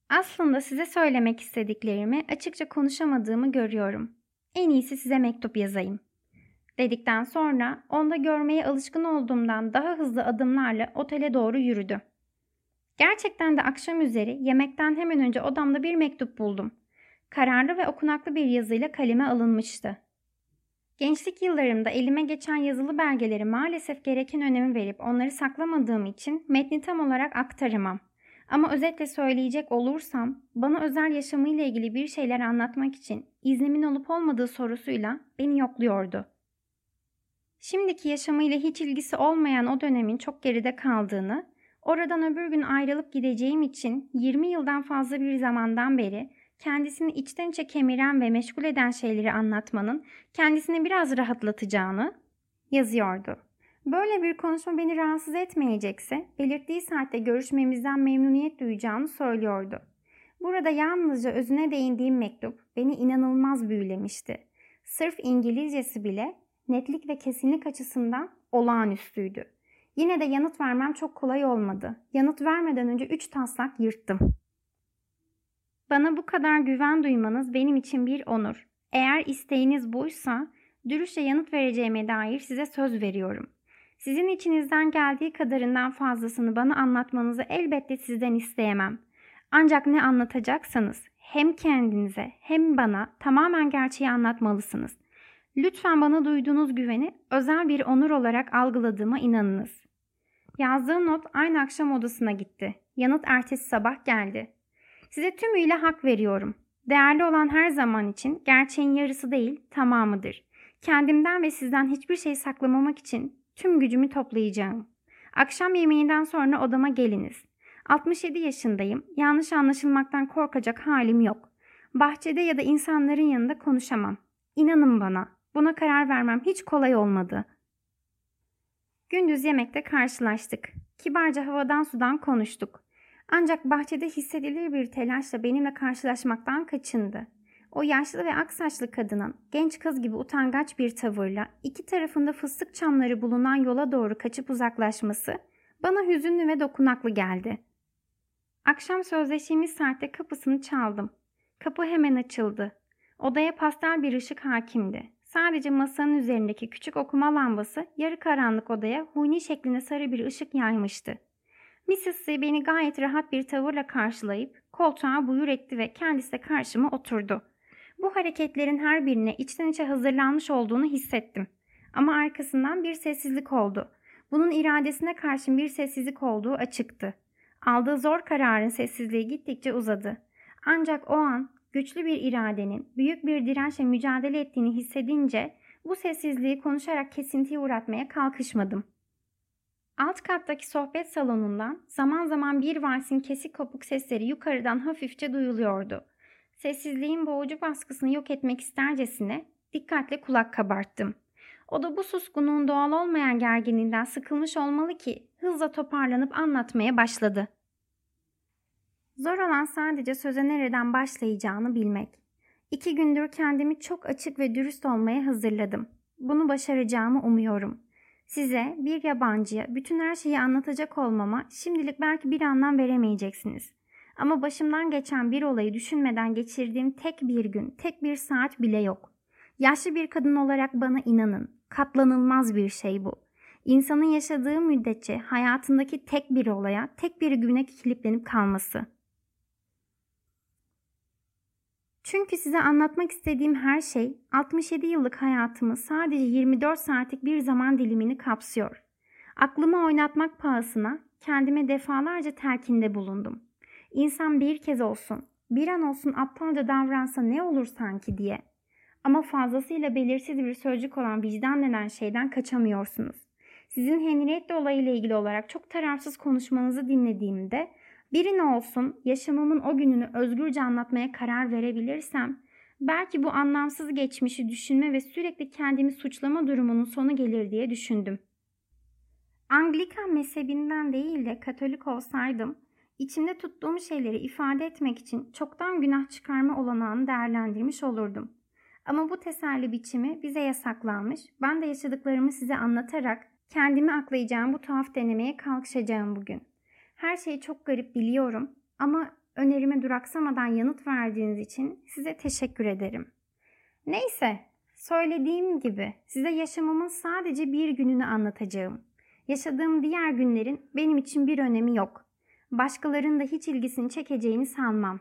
Aslında size söylemek istediklerimi açıkça konuşamadığımı görüyorum. En iyisi size mektup yazayım. Dedikten sonra onda görmeye alışkın olduğumdan daha hızlı adımlarla otele doğru yürüdü. Gerçekten de akşam üzeri yemekten hemen önce odamda bir mektup buldum. Kararlı ve okunaklı bir yazıyla kaleme alınmıştı. Gençlik yıllarımda elime geçen yazılı belgeleri maalesef gereken önemi verip onları saklamadığım için metni tam olarak aktaramam. Ama özetle söyleyecek olursam bana özel yaşamıyla ilgili bir şeyler anlatmak için iznimin olup olmadığı sorusuyla beni yokluyordu. Şimdiki yaşamıyla hiç ilgisi olmayan o dönemin çok geride kaldığını, oradan öbür gün ayrılıp gideceğim için 20 yıldan fazla bir zamandan beri kendisini içten içe kemiren ve meşgul eden şeyleri anlatmanın kendisini biraz rahatlatacağını yazıyordu. Böyle bir konuşma beni rahatsız etmeyecekse belirttiği saatte görüşmemizden memnuniyet duyacağını söylüyordu. Burada yalnızca özüne değindiğim mektup beni inanılmaz büyülemişti. Sırf İngilizcesi bile netlik ve kesinlik açısından olağanüstüydü. Yine de yanıt vermem çok kolay olmadı. Yanıt vermeden önce üç taslak yırttım. Bana bu kadar güven duymanız benim için bir onur. Eğer isteğiniz buysa dürüstçe yanıt vereceğime dair size söz veriyorum. Sizin içinizden geldiği kadarından fazlasını bana anlatmanızı elbette sizden isteyemem. Ancak ne anlatacaksanız hem kendinize hem bana tamamen gerçeği anlatmalısınız. Lütfen bana duyduğunuz güveni özel bir onur olarak algıladığıma inanınız. Yazdığım not aynı akşam odasına gitti. Yanıt ertesi sabah geldi. Size tümüyle hak veriyorum. Değerli olan her zaman için gerçeğin yarısı değil, tamamıdır. Kendimden ve sizden hiçbir şey saklamamak için tüm gücümü toplayacağım. Akşam yemeğinden sonra odama geliniz. 67 yaşındayım. Yanlış anlaşılmaktan korkacak halim yok. Bahçede ya da insanların yanında konuşamam. İnanın bana, buna karar vermem hiç kolay olmadı. Gündüz yemekte karşılaştık. Kibarca havadan sudan konuştuk. Ancak bahçede hissedilir bir telaşla benimle karşılaşmaktan kaçındı. O yaşlı ve aksaçlı kadının genç kız gibi utangaç bir tavırla iki tarafında fıstık çamları bulunan yola doğru kaçıp uzaklaşması bana hüzünlü ve dokunaklı geldi. Akşam sözleştiğimiz saatte kapısını çaldım. Kapı hemen açıldı. Odaya pastel bir ışık hakimdi. Sadece masanın üzerindeki küçük okuma lambası yarı karanlık odaya huni şeklinde sarı bir ışık yaymıştı. Mrs. C beni gayet rahat bir tavırla karşılayıp koltuğa buyur etti ve kendisi de karşıma oturdu. Bu hareketlerin her birine içten içe hazırlanmış olduğunu hissettim. Ama arkasından bir sessizlik oldu. Bunun iradesine karşın bir sessizlik olduğu açıktı. Aldığı zor kararın sessizliği gittikçe uzadı. Ancak o an güçlü bir iradenin büyük bir dirençle mücadele ettiğini hissedince bu sessizliği konuşarak kesintiye uğratmaya kalkışmadım. Alt kattaki sohbet salonundan zaman zaman bir valsin kesik kopuk sesleri yukarıdan hafifçe duyuluyordu. Sessizliğin boğucu baskısını yok etmek istercesine dikkatle kulak kabarttım. O da bu suskunluğun doğal olmayan gerginliğinden sıkılmış olmalı ki hızla toparlanıp anlatmaya başladı. Zor olan sadece söze nereden başlayacağını bilmek. İki gündür kendimi çok açık ve dürüst olmaya hazırladım. Bunu başaracağımı umuyorum. Size bir yabancıya bütün her şeyi anlatacak olmama şimdilik belki bir anlam veremeyeceksiniz. Ama başımdan geçen bir olayı düşünmeden geçirdiğim tek bir gün, tek bir saat bile yok. Yaşlı bir kadın olarak bana inanın. Katlanılmaz bir şey bu. İnsanın yaşadığı müddetçe hayatındaki tek bir olaya, tek bir güne kilitlenip kalması. Çünkü size anlatmak istediğim her şey 67 yıllık hayatımı sadece 24 saatlik bir zaman dilimini kapsıyor. Aklımı oynatmak pahasına kendime defalarca telkinde bulundum. İnsan bir kez olsun, bir an olsun aptalca davransa ne olur sanki diye. Ama fazlasıyla belirsiz bir sözcük olan vicdan denen şeyden kaçamıyorsunuz. Sizin Henriette olayıyla ilgili olarak çok tarafsız konuşmanızı dinlediğimde birini olsun yaşamımın o gününü özgürce anlatmaya karar verebilirsem belki bu anlamsız geçmişi düşünme ve sürekli kendimi suçlama durumunun sonu gelir diye düşündüm. Anglikan mezhebinden değil de Katolik olsaydım içimde tuttuğum şeyleri ifade etmek için çoktan günah çıkarma olanağını değerlendirmiş olurdum. Ama bu teselli biçimi bize yasaklanmış. Ben de yaşadıklarımı size anlatarak kendimi aklayacağım bu tuhaf denemeye kalkışacağım bugün. Her şeyi çok garip biliyorum ama önerime duraksamadan yanıt verdiğiniz için size teşekkür ederim. Neyse, söylediğim gibi size yaşamımın sadece bir gününü anlatacağım. Yaşadığım diğer günlerin benim için bir önemi yok. Başkalarının da hiç ilgisini çekeceğini sanmam.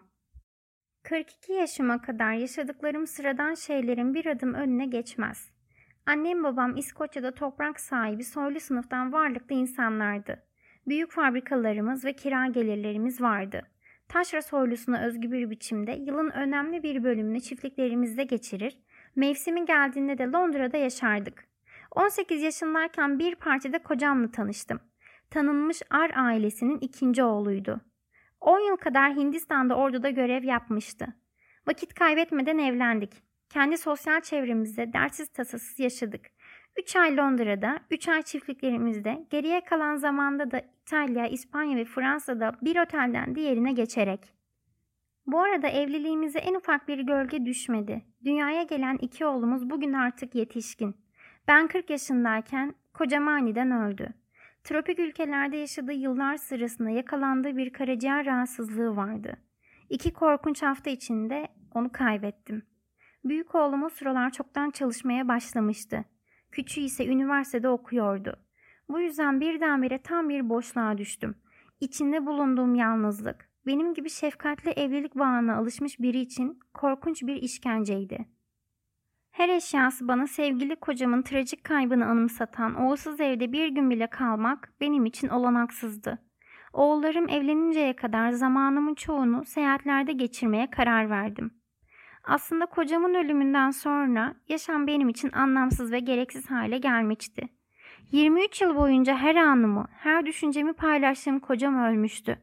42 yaşıma kadar yaşadıklarım sıradan şeylerin bir adım önüne geçmez. Annem babam İskoçya'da toprak sahibi soylu sınıftan varlıklı insanlardı. Büyük fabrikalarımız ve kira gelirlerimiz vardı. Taşra soylusuna özgü bir biçimde yılın önemli bir bölümünü çiftliklerimizde geçirir, mevsimi geldiğinde de Londra'da yaşardık. 18 yaşındayken bir partide kocamla tanıştım. Tanınmış Ar ailesinin ikinci oğluydu. 10 yıl kadar Hindistan'da orduda görev yapmıştı. Vakit kaybetmeden evlendik. Kendi sosyal çevremizde dertsiz tasasız yaşadık. 3 ay Londra'da, 3 ay çiftliklerimizde, geriye kalan zamanda da İtalya, İspanya ve Fransa'da bir otelden diğerine geçerek. Bu arada evliliğimize en ufak bir gölge düşmedi. Dünyaya gelen iki oğlumuz bugün artık yetişkin. Ben 40 yaşındayken kocam aniden öldü. Tropik ülkelerde yaşadığı yıllar sırasında yakalandığı bir karaciğer rahatsızlığı vardı. İki korkunç hafta içinde onu kaybettim. Büyük oğlum o sıralar çoktan çalışmaya başlamıştı. Küçüğü ise üniversitede okuyordu. Bu yüzden birdenbire tam bir boşluğa düştüm. İçinde bulunduğum yalnızlık, benim gibi şefkatli evlilik bağına alışmış biri için korkunç bir işkenceydi. Her eşyası bana sevgili kocamın trajik kaybını anımsatan o ıssız evde bir gün bile kalmak benim için olanaksızdı. Oğullarım evleninceye kadar zamanımın çoğunu seyahatlerde geçirmeye karar verdim. Aslında kocamın ölümünden sonra yaşam benim için anlamsız ve gereksiz hale gelmişti. 23 yıl boyunca her anımı, her düşüncemi paylaştığım kocam ölmüştü.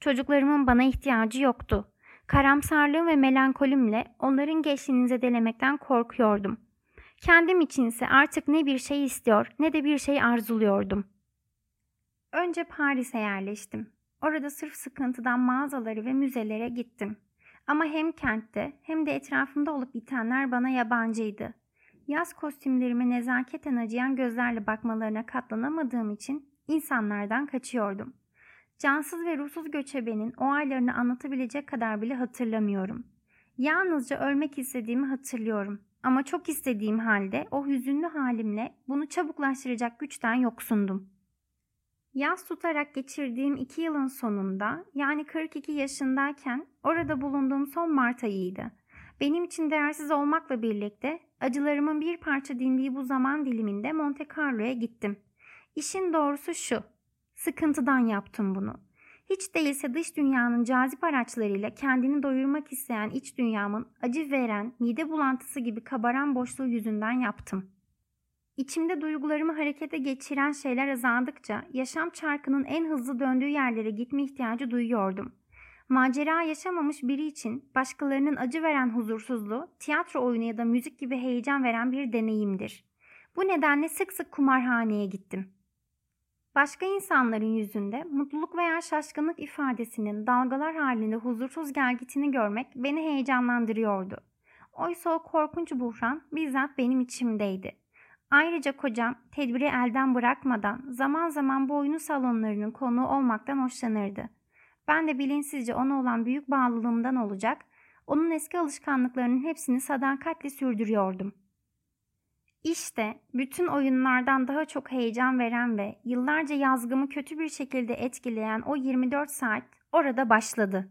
Çocuklarımın bana ihtiyacı yoktu. Karamsarlığım ve melankolimle onların gençliğini zedelemekten korkuyordum. Kendim içinse artık ne bir şey istiyor ne de bir şey arzuluyordum. Önce Paris'e yerleştim. Orada sırf sıkıntıdan mağazaları ve müzelere gittim. Ama hem kentte hem de etrafımda olup bitenler bana yabancıydı. Yaz kostümlerime nezaketen acıyan gözlerle bakmalarına katlanamadığım için insanlardan kaçıyordum. Cansız ve ruhsuz göçebenin o aylarını anlatabilecek kadar bile hatırlamıyorum. Yalnızca ölmek istediğimi hatırlıyorum. Ama çok istediğim halde o hüzünlü halimle bunu çabuklaştıracak güçten yoksundum. Yaz tutarak geçirdiğim iki yılın sonunda yani 42 yaşındayken orada bulunduğum son Mart ayıydı. Benim için değersiz olmakla birlikte acılarımın bir parça dindiği bu zaman diliminde Monte Carlo'ya gittim. İşin doğrusu şu, sıkıntıdan yaptım bunu. Hiç değilse dış dünyanın cazip araçlarıyla kendini doyurmak isteyen iç dünyamın acı veren, mide bulantısı gibi kabaran boşluğu yüzünden yaptım.'' İçimde duygularımı harekete geçiren şeyler azaldıkça yaşam çarkının en hızlı döndüğü yerlere gitme ihtiyacı duyuyordum. Macera yaşamamış biri için başkalarının acı veren huzursuzluğu tiyatro oyunu ya da müzik gibi heyecan veren bir deneyimdir. Bu nedenle sık sık kumarhaneye gittim. Başka insanların yüzünde mutluluk veya şaşkınlık ifadesinin dalgalar halinde huzursuz gelgitini görmek beni heyecanlandırıyordu. Oysa o korkunç buhran bizzat benim içimdeydi. Ayrıca kocam tedbiri elden bırakmadan zaman zaman bu oyunu salonlarının konuğu olmaktan hoşlanırdı. Ben de bilinçsizce ona olan büyük bağlılığımdan olacak, onun eski alışkanlıklarının hepsini sadakatle sürdürüyordum. İşte bütün oyunlardan daha çok heyecan veren ve yıllarca yazgımı kötü bir şekilde etkileyen o 24 saat orada başladı.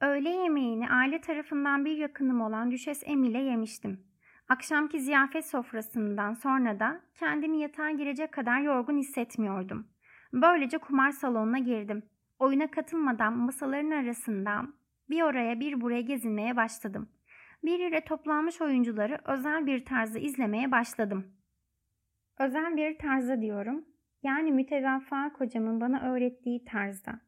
Öğle yemeğini aile tarafından bir yakınım olan Düşes Emile yemiştim. Akşamki ziyafet sofrasından sonra da kendimi yatağa girecek kadar yorgun hissetmiyordum. Böylece kumar salonuna girdim. Oyuna katılmadan masaların arasından bir oraya bir buraya gezinmeye başladım. Bir yere toplanmış oyuncuları özel bir tarzda izlemeye başladım. Özel bir tarzda diyorum. Yani mütevaffa kocamın bana öğrettiği tarzda.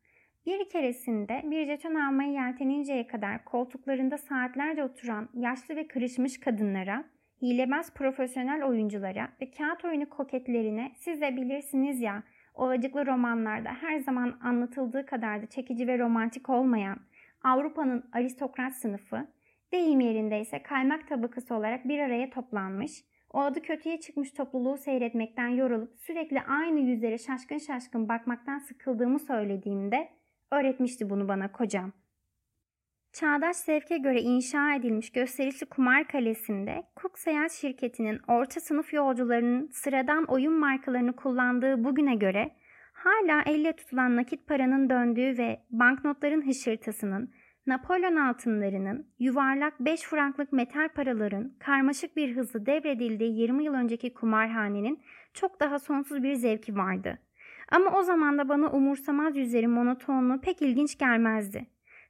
Bir keresinde bir jeton almayı yelteninceye kadar koltuklarında saatlerce oturan yaşlı ve kırışmış kadınlara, hilebaz profesyonel oyunculara ve kağıt oyunu koketlerine siz de bilirsiniz ya o acıklı romanlarda her zaman anlatıldığı kadar da çekici ve romantik olmayan Avrupa'nın aristokrat sınıfı, deyim yerindeyse kaymak tabakası olarak bir araya toplanmış, o adı kötüye çıkmış topluluğu seyretmekten yorulup sürekli aynı yüzlere şaşkın şaşkın bakmaktan sıkıldığımı söylediğimde öğretmişti bunu bana kocam. Çağdaş zevke göre inşa edilmiş gösterişli kumar kalesinde Cook Seyahat Şirketi'nin orta sınıf yolcularının sıradan oyun markalarını kullandığı bugüne göre hala elle tutulan nakit paranın döndüğü ve banknotların hışırtısının, Napolyon altınlarının, yuvarlak 5 franklık metal paraların karmaşık bir hızla devredildiği 20 yıl önceki kumarhanenin çok daha sonsuz bir zevki vardı. Ama o zaman da bana umursamaz yüzlerin monotonluğu pek ilginç gelmezdi.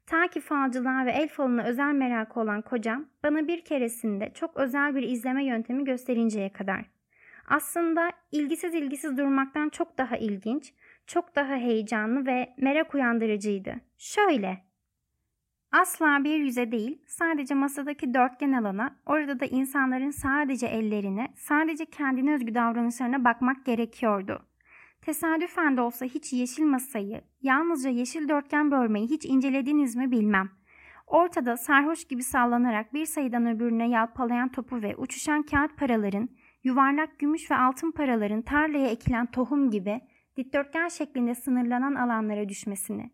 Ta ki falcılığa ve el falına özel merakı olan kocam bana bir keresinde çok özel bir izleme yöntemi gösterinceye kadar. Aslında ilgisiz ilgisiz durmaktan çok daha ilginç, çok daha heyecanlı ve merak uyandırıcıydı. Şöyle. Asla bir yüze değil, sadece masadaki dörtgen alana, orada da insanların sadece ellerine, sadece kendine özgü davranışlarına bakmak gerekiyordu. Tesadüfen de olsa hiç yeşil masayı, yalnızca yeşil dörtgen bölmeyi hiç incelediniz mi bilmem. Ortada sarhoş gibi sallanarak bir sayıdan öbürüne yalpalayan topu ve uçuşan kağıt paraların, yuvarlak gümüş ve altın paraların tarlaya ekilen tohum gibi dikdörtgen şeklinde sınırlanan alanlara düşmesini.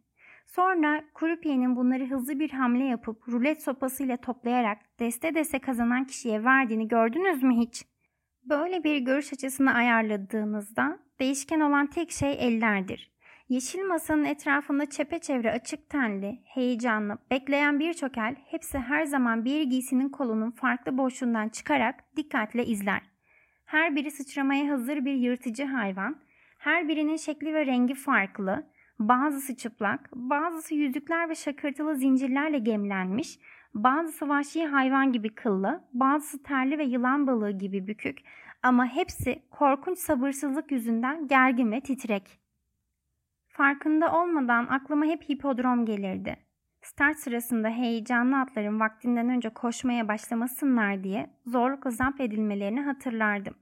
Sonra Krupiye'nin bunları hızlı bir hamle yapıp rulet sopasıyla toplayarak deste deste kazanan kişiye verdiğini gördünüz mü hiç? Böyle bir görüş açısını ayarladığınızda değişken olan tek şey ellerdir. Yeşil masanın etrafında çepeçevre açık tenli, heyecanlı, bekleyen birçok el hepsi her zaman bir giysinin kolunun farklı boşluğundan çıkarak dikkatle izler. Her biri sıçramaya hazır bir yırtıcı hayvan, her birinin şekli ve rengi farklı, bazısı çıplak, bazısı yüzükler ve şakırtılı zincirlerle gemlenmiş, bazısı vahşi hayvan gibi kıllı, bazısı terli ve yılan balığı gibi bükük ama hepsi korkunç sabırsızlık yüzünden gergin ve titrek. Farkında olmadan aklıma hep hipodrom gelirdi. Start sırasında heyecanlı atların vaktinden önce koşmaya başlamasınlar diye zorlukla zapt edilmelerini hatırlardım.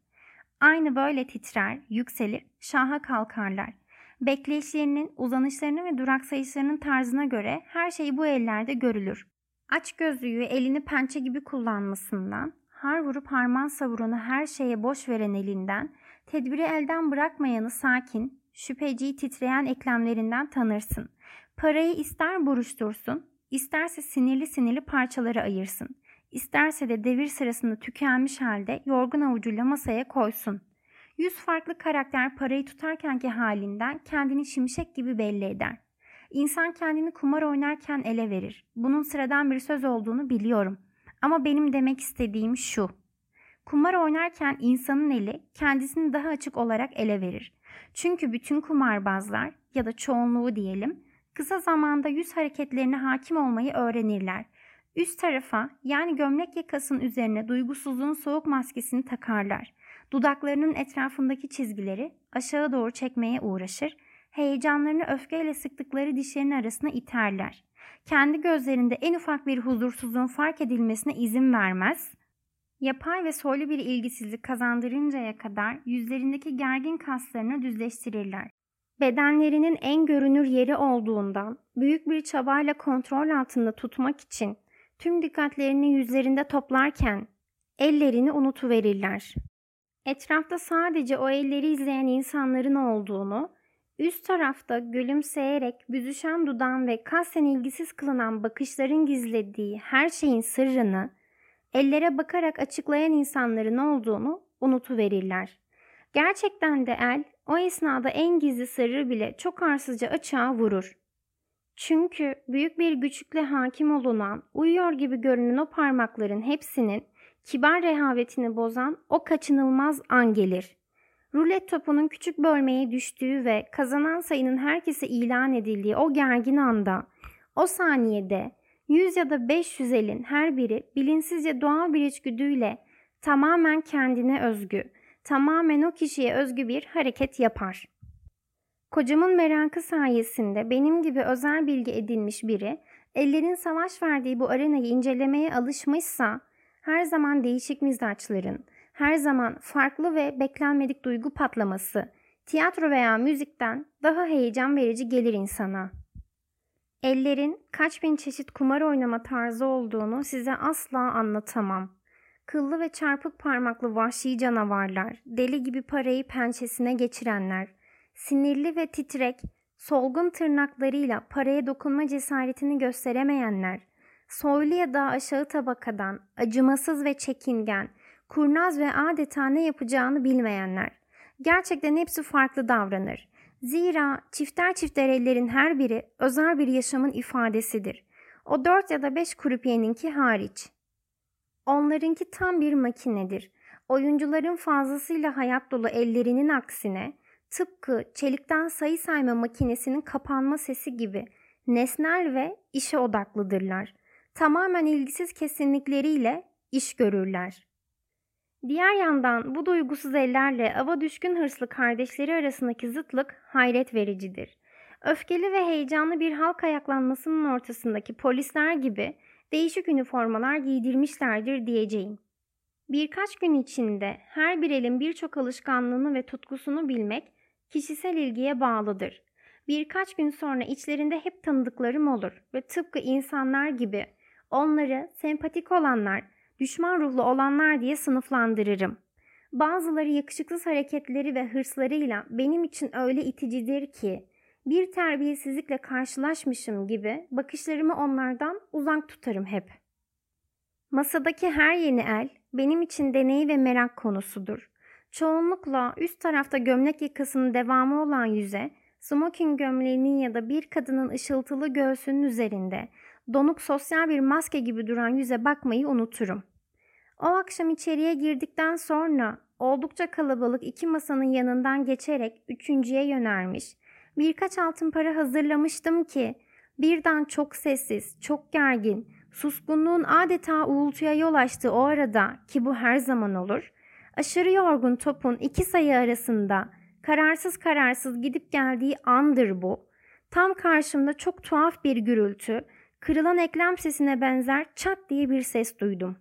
Aynı böyle titrer, yükselir, şaha kalkarlar. Bekleyişlerinin, uzanışlarının ve duraksayışlarının tarzına göre her şey bu ellerde görülür. Aç gözlüğü elini pençe gibi kullanmasından, har vurup harman savurunu her şeye boş veren elinden, tedbiri elden bırakmayanı sakin, şüpheciyi titreyen eklemlerinden tanırsın. Parayı ister buruştursun, isterse sinirli sinirli parçalara ayırsın. İsterse de devir sırasında tükenmiş halde yorgun avucuyla masaya koysun. Yüz farklı karakter parayı tutarkenki halinden kendini şimşek gibi belli eder. İnsan kendini kumar oynarken ele verir. Bunun sıradan bir söz olduğunu biliyorum. Ama benim demek istediğim şu. Kumar oynarken insanın eli kendisini daha açık olarak ele verir. Çünkü bütün kumarbazlar ya da çoğunluğu diyelim kısa zamanda yüz hareketlerine hakim olmayı öğrenirler. Üst tarafa yani gömlek yakasının üzerine duygusuzluğun soğuk maskesini takarlar. Dudaklarının etrafındaki çizgileri aşağı doğru çekmeye uğraşır. Heyecanlarını öfkeyle sıktıkları dişlerin arasına iterler. Kendi gözlerinde en ufak bir huzursuzluğun fark edilmesine izin vermez. Yapay ve soylu bir ilgisizlik kazandırıncaya kadar yüzlerindeki gergin kaslarını düzleştirirler. Bedenlerinin en görünür yeri olduğundan büyük bir çabayla kontrol altında tutmak için tüm dikkatlerini yüzlerinde toplarken ellerini unutuverirler. Etrafta sadece o elleri izleyen insanların olduğunu, üst tarafta gülümseyerek büzüşen dudağın ve kasten ilgisiz kılınan bakışların gizlediği her şeyin sırrını, ellere bakarak açıklayan insanların olduğunu unutuverirler. Gerçekten de el o esnada en gizli sırrı bile çok arsızca açığa vurur. Çünkü büyük bir güçlükle hakim olunan, uyuyor gibi görünen o parmakların hepsinin kibar rehavetini bozan o kaçınılmaz an gelir. Rulet topunun küçük bölmeye düştüğü ve kazanan sayının herkese ilan edildiği o gergin anda, o saniyede 100 ya da 500 elin her biri bilinçsizce doğal bir içgüdüyle tamamen kendine özgü, tamamen o kişiye özgü bir hareket yapar. Kocamın merakı sayesinde benim gibi özel bilgi edinmiş biri, ellerin savaş verdiği bu arenayı incelemeye alışmışsa, her zaman değişik mizaçların, her zaman farklı ve beklenmedik duygu patlaması, tiyatro veya müzikten daha heyecan verici gelir insana. Ellerin kaç bin çeşit kumar oynama tarzı olduğunu size asla anlatamam. Kıllı ve çarpık parmaklı vahşi canavarlar, deli gibi parayı pençesine geçirenler, sinirli ve titrek, solgun tırnaklarıyla paraya dokunma cesaretini gösteremeyenler, soylu ya da aşağı tabakadan, acımasız ve çekingen, kurnaz ve adeta ne yapacağını bilmeyenler. Gerçekten hepsi farklı davranır. Zira çifter çifter ellerin her biri özel bir yaşamın ifadesidir. O dört ya da beş kurupiyeninki hariç. Onlarınki tam bir makinedir. Oyuncuların fazlasıyla hayat dolu ellerinin aksine tıpkı çelikten sayı sayma makinesinin kapanma sesi gibi nesnel ve işe odaklıdırlar. Tamamen ilgisiz kesinlikleriyle iş görürler. Diğer yandan bu duygusuz ellerle ava düşkün hırslı kardeşleri arasındaki zıtlık hayret vericidir. Öfkeli ve heyecanlı bir halk ayaklanmasının ortasındaki polisler gibi değişik üniformalar giydirmişlerdir diyeceğim. Birkaç gün içinde her bir elin birçok alışkanlığını ve tutkusunu bilmek kişisel ilgiye bağlıdır. Birkaç gün sonra içlerinde hep tanıdıklarım olur ve tıpkı insanlar gibi onları sempatik olanlar, düşman ruhlu olanlar diye sınıflandırırım. Bazıları yakışıksız hareketleri ve hırslarıyla benim için öyle iticidir ki bir terbiyesizlikle karşılaşmışım gibi bakışlarımı onlardan uzak tutarım hep. Masadaki her yeni el benim için deney ve merak konusudur. Çoğunlukla üst tarafta gömlek yakasının devamı olan yüze, smoking gömleğinin ya da bir kadının ışıltılı göğsünün üzerinde donuk sosyal bir maske gibi duran yüze bakmayı unuturum. O akşam içeriye girdikten sonra oldukça kalabalık iki masanın yanından geçerek üçüncüye yönelmiş. Birkaç altın para hazırlamıştım ki birden çok sessiz, çok gergin, suskunluğun adeta uğultuya yol açtığı o arada ki bu her zaman olur, aşırı yorgun topun iki sayı arasında kararsız kararsız gidip geldiği andır bu. Tam karşımda çok tuhaf bir gürültü, kırılan eklem sesine benzer çat diye bir ses duydum.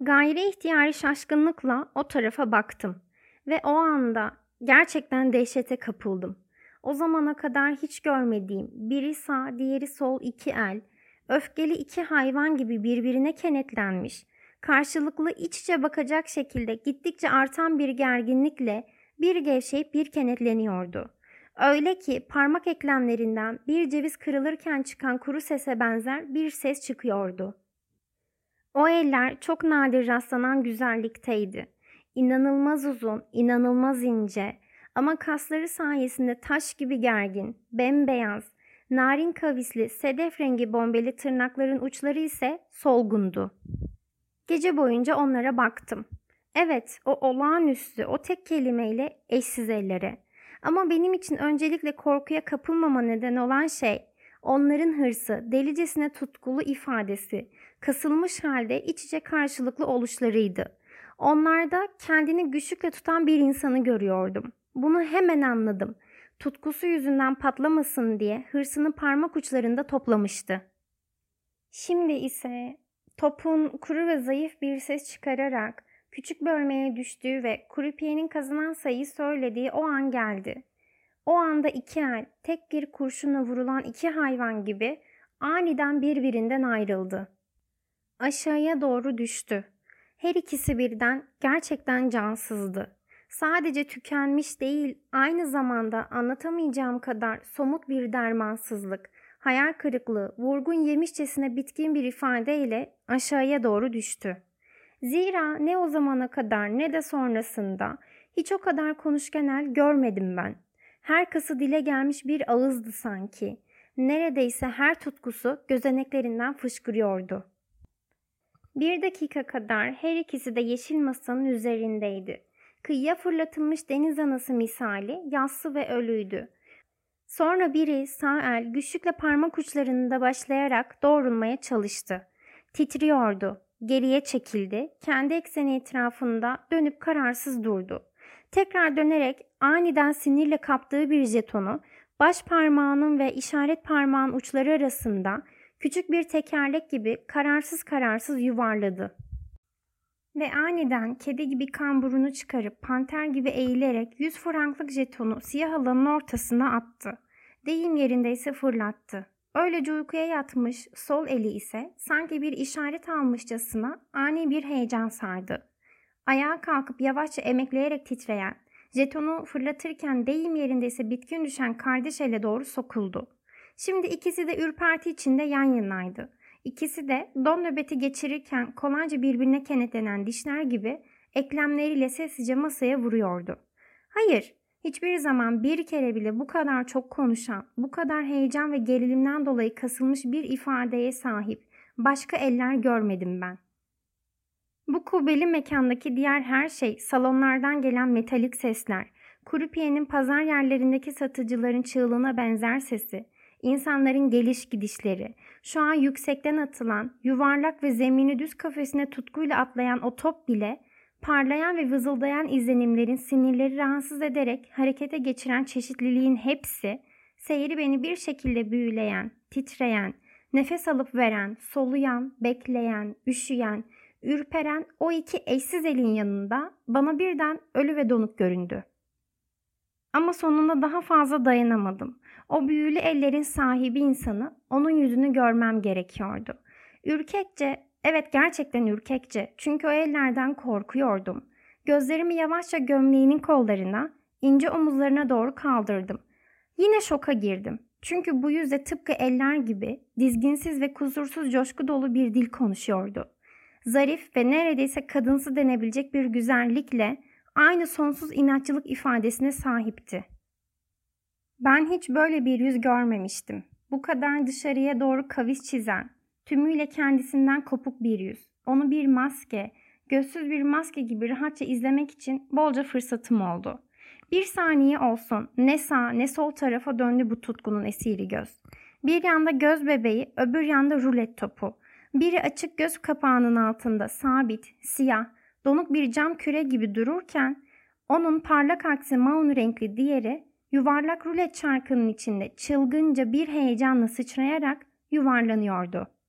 Gayri ihtiyari şaşkınlıkla o tarafa baktım ve o anda gerçekten dehşete kapıldım. O zamana kadar hiç görmediğim biri sağ diğeri sol iki el, öfkeli iki hayvan gibi birbirine kenetlenmiş, karşılıklı iç içe bakacak şekilde gittikçe artan bir gerginlikle bir gevşeyip bir kenetleniyordu. Öyle ki parmak eklemlerinden bir ceviz kırılırken çıkan kuru sese benzer bir ses çıkıyordu. O eller çok nadir rastlanan güzellikteydi. İnanılmaz uzun, inanılmaz ince ama kasları sayesinde taş gibi gergin, bembeyaz, narin kavisli, sedef rengi bombeli tırnakların uçları ise solgundu. Gece boyunca onlara baktım. Evet, o olağanüstü, o tek kelimeyle eşsiz ellere. Ama benim için öncelikle korkuya kapılmama neden olan şey, onların hırsı, delicesine tutkulu ifadesi, kasılmış halde iç içe karşılıklı oluşlarıydı. Onlarda kendini güçlükle tutan bir insanı görüyordum. Bunu hemen anladım. Tutkusu yüzünden patlamasın diye hırsını parmak uçlarında toplamıştı. Şimdi ise topun kuru ve zayıf bir ses çıkararak küçük bölmeye düştüğü ve Krupiye'nin kazanan sayıyı söylediği o an geldi. O anda iki el, tek bir kurşuna vurulan iki hayvan gibi aniden birbirinden ayrıldı. Aşağıya doğru düştü. Her ikisi birden gerçekten cansızdı. Sadece tükenmiş değil, aynı zamanda anlatamayacağım kadar somut bir dermansızlık, hayal kırıklığı, vurgun yemişçesine bitkin bir ifadeyle aşağıya doğru düştü. Zira ne o zamana kadar ne de sonrasında hiç o kadar konuşkenel görmedim ben. Her kası dile gelmiş bir ağızdı sanki. Neredeyse her tutkusu gözeneklerinden fışkırıyordu. Bir dakika kadar her ikisi de yeşil masanın üzerindeydi. Kıyıya fırlatılmış deniz anası misali yassı ve ölüydü. Sonra biri sağ el güçlükle parmak uçlarında başlayarak doğrulmaya çalıştı. Titriyordu. Geriye çekildi. Kendi ekseni etrafında dönüp kararsız durdu. Tekrar dönerek aniden sinirle kaptığı bir jetonu baş parmağının ve işaret parmağın uçları arasında küçük bir tekerlek gibi kararsız kararsız yuvarladı. Ve aniden kedi gibi kamburunu çıkarıp panter gibi eğilerek 100 franklık jetonu siyah alanın ortasına attı. Deyim yerindeyse fırlattı. Öylece uykuya yatmış, sol eli ise sanki bir işaret almışçasına ani bir heyecan sardı. Ayağa kalkıp yavaşça emekleyerek titreyen, jetonu fırlatırken deyim yerindeyse bitkin düşen kardeş ele doğru sokuldu. Şimdi ikisi de ürperti içinde yan yanaydı. İkisi de don nöbeti geçirirken kolayca birbirine kenetlenen dişler gibi eklemleriyle sessizce masaya vuruyordu. Hayır, hiçbir zaman bir kere bile bu kadar çok konuşan, bu kadar heyecan ve gerilimden dolayı kasılmış bir ifadeye sahip başka eller görmedim ben. Bu kubbeli mekandaki diğer her şey, salonlardan gelen metalik sesler, Kurupiye'nin pazar yerlerindeki satıcıların çığlığına benzer sesi, insanların geliş gidişleri, şu an yüksekten atılan, yuvarlak ve zemini düz kafesine tutkuyla atlayan o top bile, parlayan ve vızıldayan izlenimlerin sinirleri rahatsız ederek harekete geçiren çeşitliliğin hepsi, seyri beni bir şekilde büyüleyen, titreyen, nefes alıp veren, soluyan, bekleyen, üşüyen, ürperen o iki eşsiz elin yanında bana birden ölü ve donuk göründü. Ama sonunda daha fazla dayanamadım. O büyülü ellerin sahibi insanı, onun yüzünü görmem gerekiyordu. Ürkekçe, evet gerçekten ürkekçe çünkü o ellerden korkuyordum. Gözlerimi yavaşça gömleğinin kollarına, ince omuzlarına doğru kaldırdım. Yine şoka girdim. Çünkü bu yüzde tıpkı eller gibi dizginsiz ve kusursuz coşku dolu bir dil konuşuyordu. Zarif ve neredeyse kadınsı denebilecek bir güzellikle aynı sonsuz inatçılık ifadesine sahipti. Ben hiç böyle bir yüz görmemiştim. Bu kadar dışarıya doğru kavis çizen, tümüyle kendisinden kopuk bir yüz. Onu bir maske, gözsüz bir maske gibi rahatça izlemek için bolca fırsatım oldu. Bir saniye olsun ne sağ ne sol tarafa döndü bu tutkunun esiri göz. Bir yanda göz bebeği, öbür yanda rulet topu. Biri açık göz kapağının altında sabit, siyah, donuk bir cam küre gibi dururken onun parlak aksi maun renkli diğeri yuvarlak rulet çarkının içinde çılgınca bir heyecanla sıçrayarak yuvarlanıyordu.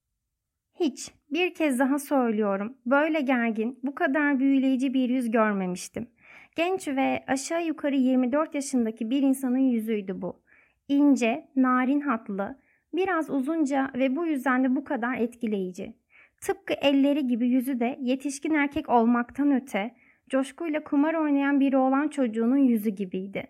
Hiç, bir kez daha söylüyorum, böyle gergin, bu kadar büyüleyici bir yüz görmemiştim. Genç ve aşağı yukarı 24 yaşındaki bir insanın yüzüydü bu. İnce, narin hatlı, biraz uzunca ve bu yüzden de bu kadar etkileyici. Tıpkı elleri gibi yüzü de yetişkin erkek olmaktan öte, coşkuyla kumar oynayan bir oğlan çocuğunun yüzü gibiydi.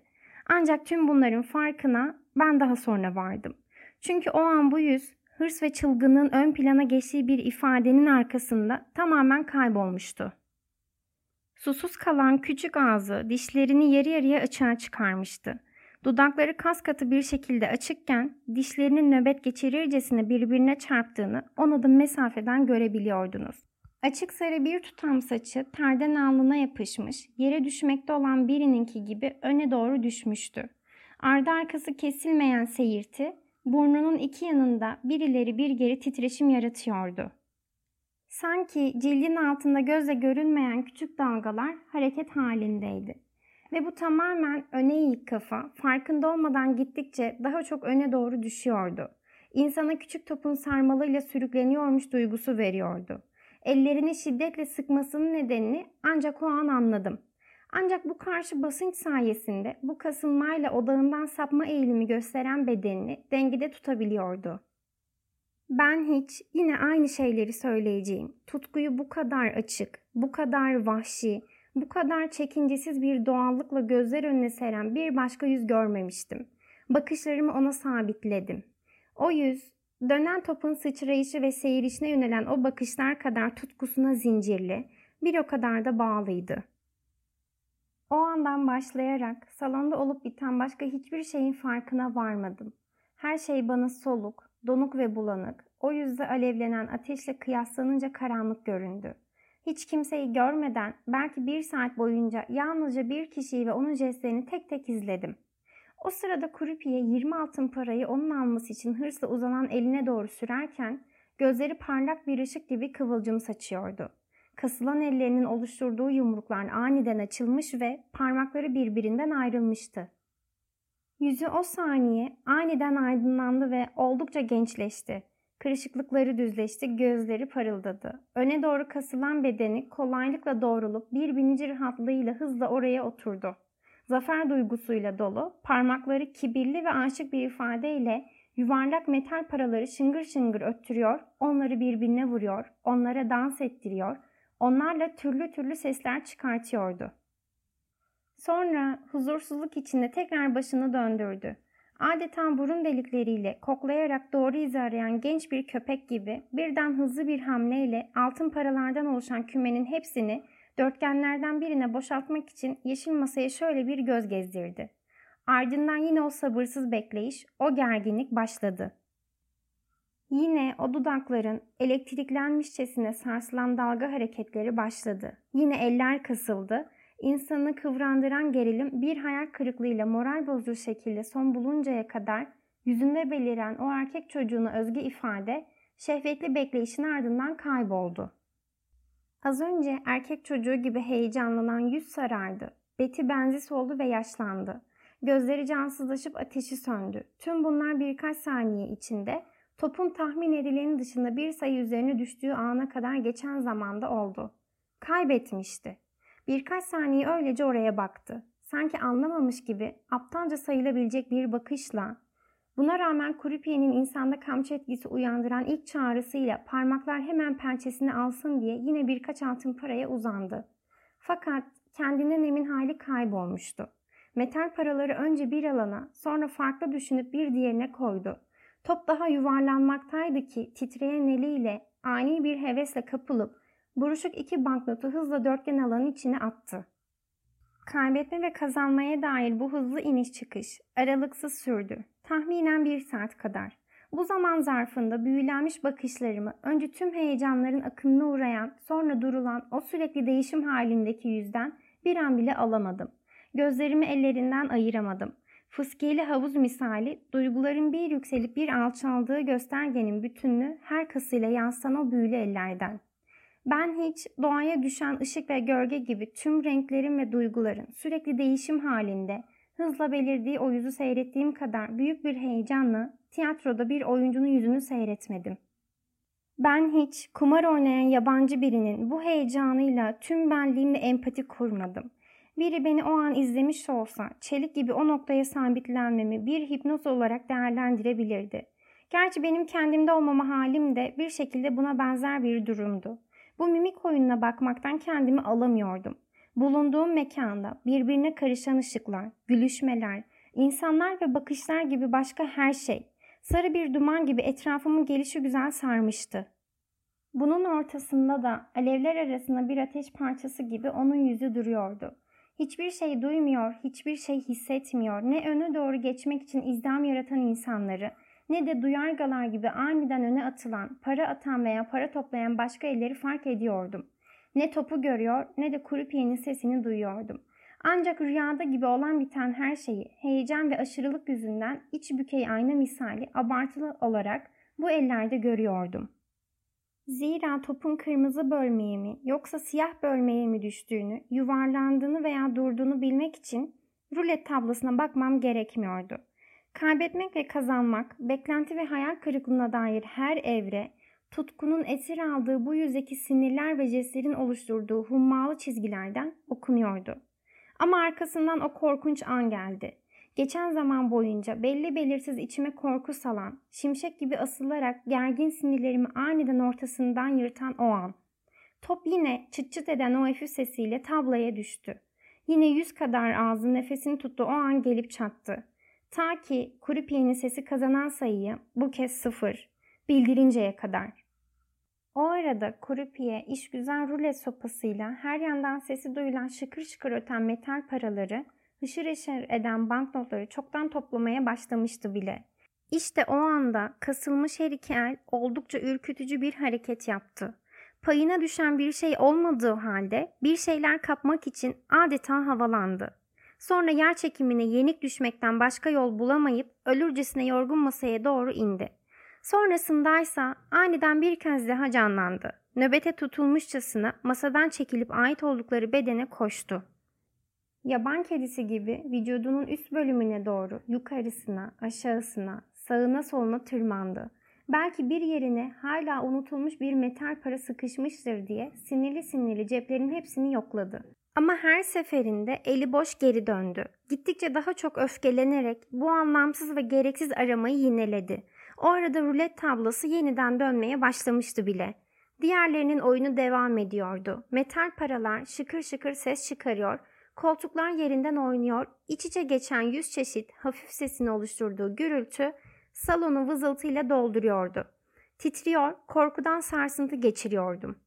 Ancak tüm bunların farkına ben daha sonra vardım. Çünkü o an bu yüz hırs ve çılgınlığın ön plana geçtiği bir ifadenin arkasında tamamen kaybolmuştu. Susuz kalan küçük ağzı dişlerini yarı yarıya açığa çıkarmıştı. Dudakları kas katı bir şekilde açıkken dişlerinin nöbet geçirircesine birbirine çarptığını on adım mesafeden görebiliyordunuz. Açık sarı bir tutam saçı terden alnına yapışmış, yere düşmekte olan birininki gibi öne doğru düşmüştü. Ardı arkası kesilmeyen seyirti, burnunun iki yanında bir ileri bir geri titreşim yaratıyordu. Sanki cildin altında gözle görünmeyen küçük dalgalar hareket halindeydi. Ve bu tamamen öne eğik kafa, farkında olmadan gittikçe daha çok öne doğru düşüyordu. İnsana küçük topun sarmalıyla sürükleniyormuş duygusu veriyordu. Ellerini şiddetle sıkmasının nedenini ancak o an anladım. Ancak bu karşı basınç sayesinde bu kasılmayla odağından sapma eğilimi gösteren bedenini dengede tutabiliyordu. Ben hiç yine aynı şeyleri söyleyeceğim. Tutkuyu bu kadar açık, bu kadar vahşi, bu kadar çekincesiz bir doğallıkla gözler önüne seren bir başka yüz görmemiştim. Bakışlarımı ona sabitledim. O yüz, dönen topun sıçrayışı ve seyirişine yönelen o bakışlar kadar tutkusuna zincirli, bir o kadar da bağlıydı. O andan başlayarak salonda olup biten başka hiçbir şeyin farkına varmadım. Her şey bana soluk, donuk ve bulanık, o yüzde alevlenen ateşle kıyaslanınca karanlık göründü. Hiç kimseyi görmeden belki bir saat boyunca yalnızca bir kişiyi ve onun jestlerini tek tek izledim. O sırada Kurupiye 20 altın parayı onun alması için hırsla uzanan eline doğru sürerken gözleri parlak bir ışık gibi kıvılcım saçıyordu. Kasılan ellerinin oluşturduğu yumruklar aniden açılmış ve parmakları birbirinden ayrılmıştı. Yüzü o saniye aniden aydınlandı ve oldukça gençleşti. Kırışıklıkları düzleşti, gözleri parıldadı. Öne doğru kasılan bedeni kolaylıkla doğrulup bir binici rahatlığıyla hızla oraya oturdu. Zafer duygusuyla dolu, parmakları kibirli ve aşık bir ifadeyle yuvarlak metal paraları şıngır şıngır öttürüyor, onları birbirine vuruyor, onlara dans ettiriyor, onlarla türlü türlü sesler çıkartıyordu. Sonra huzursuzluk içinde tekrar başını döndürdü. Adeta burun delikleriyle koklayarak doğru izi arayan genç bir köpek gibi birden hızlı bir hamleyle altın paralardan oluşan kümenin hepsini dörtgenlerden birine boşaltmak için yeşil masaya şöyle bir göz gezdirdi. Ardından yine o sabırsız bekleyiş, o gerginlik başladı. Yine o dudakların elektriklenmişçesine sarsılan dalga hareketleri başladı. Yine eller kasıldı İnsanı kıvrandıran gerilim bir hayal kırıklığıyla moral bozucu şekilde son buluncaya kadar yüzünde beliren o erkek çocuğuna özgü ifade şehvetli bekleyişin ardından kayboldu. Az önce erkek çocuğu gibi heyecanlanan yüz sarardı. Beti benzi soldu ve yaşlandı. Gözleri cansızlaşıp ateşi söndü. Tüm bunlar birkaç saniye içinde topun tahmin edilenin dışında bir sayı üzerine düştüğü ana kadar geçen zamanda oldu. Kaybetmişti. Birkaç saniye öylece oraya baktı. Sanki anlamamış gibi aptalca sayılabilecek bir bakışla Buna rağmen Kurupiye'nin insanda kamçı etkisi uyandıran ilk çağrısıyla parmaklar hemen pençesini alsın diye yine birkaç altın paraya uzandı. Fakat kendinden emin hali kaybolmuştu. Metal paraları önce bir alana sonra farklı düşünüp bir diğerine koydu. Top daha yuvarlanmaktaydı ki titreyen eliyle ani bir hevesle kapılıp buruşuk iki banknotu hızla dörtgen alanın içine attı. Kaybetme ve kazanmaya dair bu hızlı iniş çıkış aralıksız sürdü. Tahminen bir saat kadar. Bu zaman zarfında büyülenmiş bakışlarımı önce tüm heyecanların akınına uğrayan sonra durulan o sürekli değişim halindeki yüzden bir an bile alamadım. Gözlerimi ellerinden ayıramadım. Fıskiyeli havuz misali duyguların bir yükselip bir alçaldığı göstergenin bütünlüğü her kasıyla yansıtan o büyülü ellerden. Ben hiç doğaya düşen ışık ve gölge gibi tüm renklerin ve duyguların sürekli değişim halinde hızla belirdiği o yüzü seyrettiğim kadar büyük bir heyecanla tiyatroda bir oyuncunun yüzünü seyretmedim. Ben hiç kumar oynayan yabancı birinin bu heyecanıyla tüm benliğimle empati kurmadım. Biri beni o an izlemiş olsa çelik gibi o noktaya sabitlenmemi bir hipnoz olarak değerlendirebilirdi. Gerçi benim kendimde olmama halim de bir şekilde buna benzer bir durumdu. Bu mimik oyununa bakmaktan kendimi alamıyordum. Bulunduğum mekanda birbirine karışan ışıklar, gülüşmeler, insanlar ve bakışlar gibi başka her şey sarı bir duman gibi etrafımın gelişi güzel sarmıştı. Bunun ortasında da alevler arasında bir ateş parçası gibi onun yüzü duruyordu. Hiçbir şey duymuyor, hiçbir şey hissetmiyor. Ne öne doğru geçmek için izdam yaratan insanları, ne de duyargalar gibi aniden öne atılan, para atan veya para toplayan başka elleri fark ediyordum. Ne topu görüyor ne de kurupiyenin sesini duyuyordum. Ancak rüyada gibi olan biten her şeyi heyecan ve aşırılık yüzünden iç bükey ayna misali abartılı olarak bu ellerde görüyordum. Zira topun kırmızı bölmeye mi yoksa siyah bölmeye mi düştüğünü, yuvarlandığını veya durduğunu bilmek için rulet tablosuna bakmam gerekmiyordu. Kaybetmek ve kazanmak, beklenti ve hayal kırıklığına dair her evre, tutkunun esir aldığı bu yüzdeki sinirler ve jestlerin oluşturduğu hummalı çizgilerden okunuyordu. Ama arkasından o korkunç an geldi. Geçen zaman boyunca belli belirsiz içime korku salan, şimşek gibi asılarak gergin sinirlerimi aniden ortasından yırtan o an. Top yine çıt çıt eden o efi sesiyle tablaya düştü. Yine yüz kadar ağzı nefesini tuttu o an gelip çattı. Ta ki Kurupiye'nin sesi kazanan sayıyı bu kez sıfır bildirinceye kadar. O arada Kurupiye işgüzar rulet sopasıyla her yandan sesi duyulan şıkır şıkır öten metal paraları, hışır hışır eden banknotları çoktan toplamaya başlamıştı bile. İşte o anda kasılmış her iki el oldukça ürkütücü bir hareket yaptı. payına düşen bir şey olmadığı halde bir şeyler kapmak için adeta havalandı. Sonra yer çekimine yenik düşmekten başka yol bulamayıp ölürcesine yorgun masaya doğru indi. Sonrasındaysa aniden bir kez daha canlandı. Nöbete tutulmuşçasına masadan çekilip ait oldukları bedene koştu. Yaban kedisi gibi vücudunun üst bölümüne doğru yukarısına, aşağısına, sağına soluna tırmandı. Belki bir yerine hala unutulmuş bir metal para sıkışmıştır diye sinirli sinirli ceplerin hepsini yokladı. Ama her seferinde eli boş geri döndü. Gittikçe daha çok öfkelenerek bu anlamsız ve gereksiz aramayı yineledi. O arada rulet tablosu yeniden dönmeye başlamıştı bile. Diğerlerinin oyunu devam ediyordu. Metal paralar şıkır şıkır ses çıkarıyor, koltuklar yerinden oynuyor, iç içe geçen yüz çeşit hafif sesini oluşturduğu gürültü salonu vızıltıyla dolduruyordu. Titriyor, korkudan sarsıntı geçiriyordum.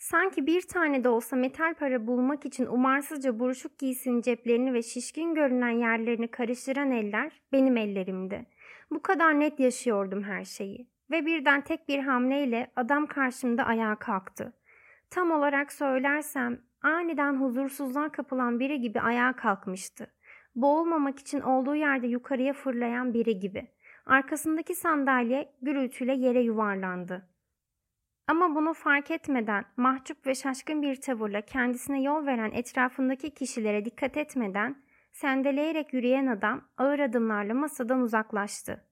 Sanki bir tane de olsa metal para bulmak için umarsızca buruşuk giysinin ceplerini ve şişkin görünen yerlerini karıştıran eller benim ellerimdi. Bu kadar net yaşıyordum her şeyi. Ve birden tek bir hamleyle adam karşımda ayağa kalktı. Tam olarak söylersem aniden huzursuzluğa kapılan biri gibi ayağa kalkmıştı. Boğulmamak için olduğu yerde yukarıya fırlayan biri gibi. Arkasındaki sandalye gürültüyle yere yuvarlandı. Ama bunu fark etmeden, mahcup ve şaşkın bir tavırla kendisine yol veren etrafındaki kişilere dikkat etmeden, sendeleyerek yürüyen adam ağır adımlarla masadan uzaklaştı.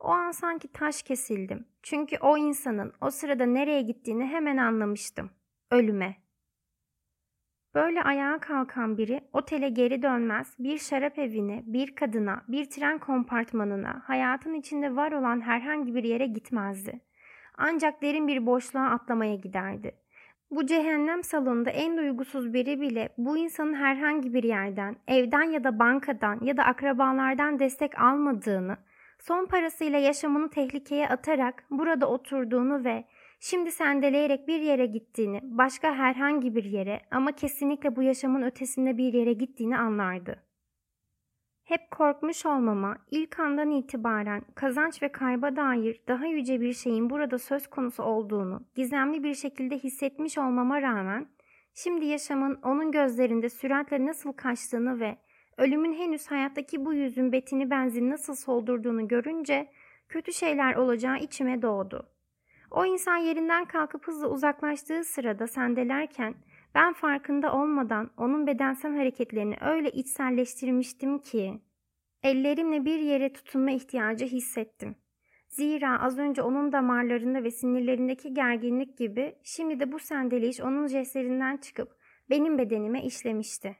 O an sanki taş kesildim. Çünkü o insanın o sırada nereye gittiğini hemen anlamıştım. Ölüme. Böyle ayağa kalkan biri otele geri dönmez, bir şarap evine, bir kadına, bir tren kompartmanına, hayatın içinde var olan herhangi bir yere gitmezdi. Ancak derin bir boşluğa atlamaya giderdi. Bu cehennem salonunda en duygusuz biri bile bu insanın herhangi bir yerden, evden ya da bankadan ya da akrabalardan destek almadığını, son parasıyla yaşamını tehlikeye atarak burada oturduğunu ve şimdi sendeleyerek bir yere gittiğini, başka herhangi bir yere ama kesinlikle bu yaşamın ötesinde bir yere gittiğini anlardı. Hep korkmuş olmama, ilk andan itibaren kazanç ve kayba dair daha yüce bir şeyin burada söz konusu olduğunu gizemli bir şekilde hissetmiş olmama rağmen, şimdi yaşamın onun gözlerinde süratle nasıl kaçtığını ve ölümün henüz hayattaki bu yüzün betini benzin nasıl soldurduğunu görünce kötü şeyler olacağı içime doğdu. O insan yerinden kalkıp hızla uzaklaştığı sırada sendelerken ben farkında olmadan onun bedensel hareketlerini öyle içselleştirmiştim ki ellerimle bir yere tutunma ihtiyacı hissettim. Zira az önce onun damarlarında ve sinirlerindeki gerginlik gibi şimdi de bu sendeleyiş onun jestlerinden çıkıp benim bedenime işlemişti.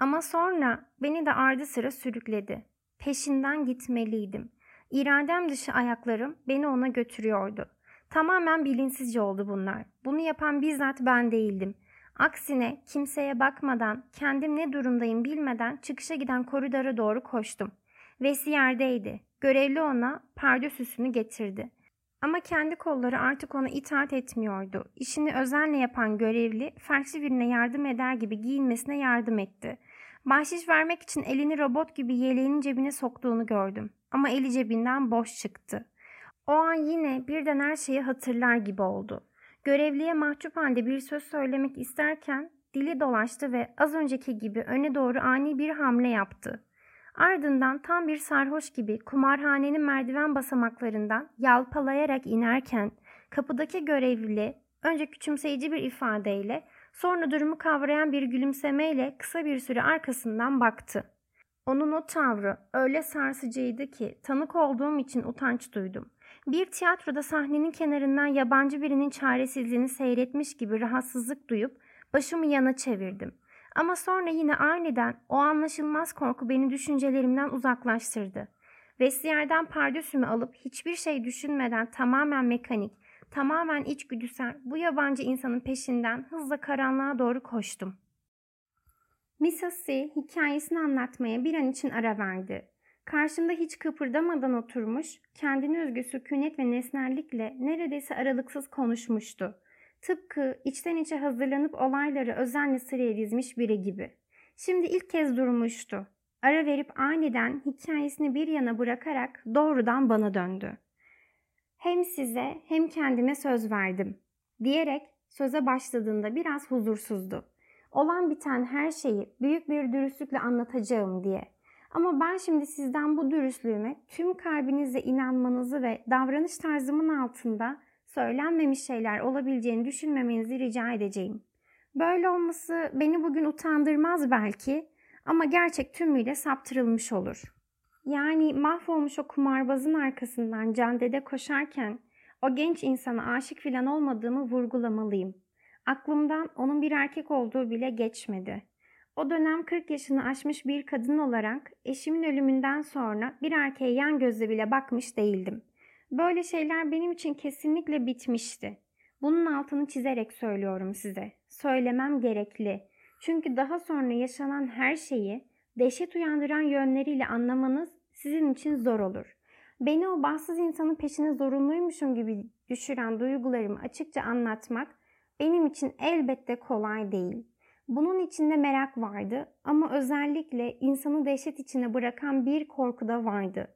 Ama sonra beni de ardı sıra sürükledi. Peşinden gitmeliydim. İradem dışı ayaklarım beni ona götürüyordu. Tamamen bilinçsizce oldu bunlar. Bunu yapan bizzat ben değildim. Aksine kimseye bakmadan, kendim ne durumdayım bilmeden çıkışa giden koridora doğru koştum. Vesi yerdeydi. Görevli ona pardösüsünü getirdi. Ama kendi kolları artık ona itaat etmiyordu. İşini özenle yapan görevli, farklı birine yardım eder gibi giyinmesine yardım etti. Bahşiş vermek için elini robot gibi yeleğinin cebine soktuğunu gördüm. Ama eli cebinden boş çıktı. O an yine birden her şeyi hatırlar gibi oldu. Görevliye mahcup halde bir söz söylemek isterken dili dolaştı ve az önceki gibi öne doğru ani bir hamle yaptı. Ardından tam bir sarhoş gibi kumarhanenin merdiven basamaklarından yalpalayarak inerken kapıdaki görevli önce küçümseyici bir ifadeyle sonra durumu kavrayan bir gülümsemeyle kısa bir süre arkasından baktı. Onun o tavrı öyle sarsıcıydı ki tanık olduğum için utanç duydum. Bir tiyatroda sahnenin kenarından yabancı birinin çaresizliğini seyretmiş gibi rahatsızlık duyup başımı yana çevirdim. Ama sonra yine aniden o anlaşılmaz korku beni düşüncelerimden uzaklaştırdı. Vestiyerden pardösümü alıp hiçbir şey düşünmeden tamamen mekanik, tamamen içgüdüsel bu yabancı insanın peşinden hızla karanlığa doğru koştum. C hikayesini anlatmaya bir an için ara verdi. Karşımda hiç kıpırdamadan oturmuş, kendine özgü sükunet ve nesnellikle neredeyse aralıksız konuşmuştu. Tıpkı içten içe hazırlanıp olayları özenle sıraya dizmiş biri gibi. Şimdi ilk kez durmuştu. Ara verip aniden hikayesini bir yana bırakarak doğrudan bana döndü. Hem size hem kendime söz verdim diyerek söze başladığında biraz huzursuzdu. Olan biten her şeyi büyük bir dürüstlükle anlatacağım diye. Ama ben şimdi sizden bu dürüstlüğüme tüm kalbinizle inanmanızı ve davranış tarzımın altında söylenmemiş şeyler olabileceğini düşünmemenizi rica edeceğim. Böyle olması beni bugün utandırmaz belki ama gerçek tümüyle saptırılmış olur. Yani mahvolmuş o kumarbazın arkasından caddede koşarken o genç insana aşık filan olmadığımı vurgulamalıyım. Aklımdan onun bir erkek olduğu bile geçmedi. O dönem 40 yaşını aşmış bir kadın olarak eşimin ölümünden sonra bir erkeğe yan gözle bile bakmış değildim. Böyle şeyler benim için kesinlikle bitmişti. Bunun altını çizerek söylüyorum size. Söylemem gerekli. Çünkü daha sonra yaşanan her şeyi dehşet uyandıran yönleriyle anlamanız sizin için zor olur. Beni o bahtsız insanın peşine zorunluymuşum gibi düşüren duygularımı açıkça anlatmak benim için elbette kolay değil. Bunun içinde merak vardı ama özellikle insanı dehşet içine bırakan bir korku da vardı.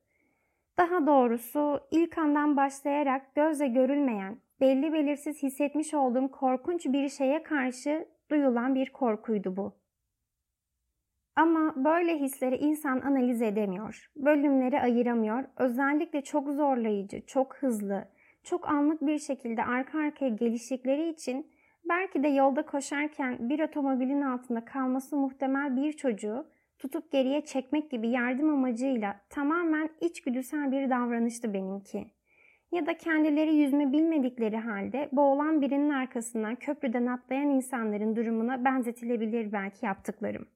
Daha doğrusu ilk andan başlayarak gözle görülmeyen, belli belirsiz hissetmiş olduğum korkunç bir şeye karşı duyulan bir korkuydu bu. Ama böyle hisleri insan analiz edemiyor, bölümleri ayıramıyor, özellikle çok zorlayıcı, çok hızlı, çok anlık bir şekilde arka arkaya geliştikleri için belki de yolda koşarken bir otomobilin altında kalması muhtemel bir çocuğu tutup geriye çekmek gibi yardım amacıyla tamamen içgüdüsel bir davranıştı benimki. Ya da kendileri yüzme bilmedikleri halde boğulan birinin arkasından köprüden atlayan insanların durumuna benzetilebilir belki yaptıklarım.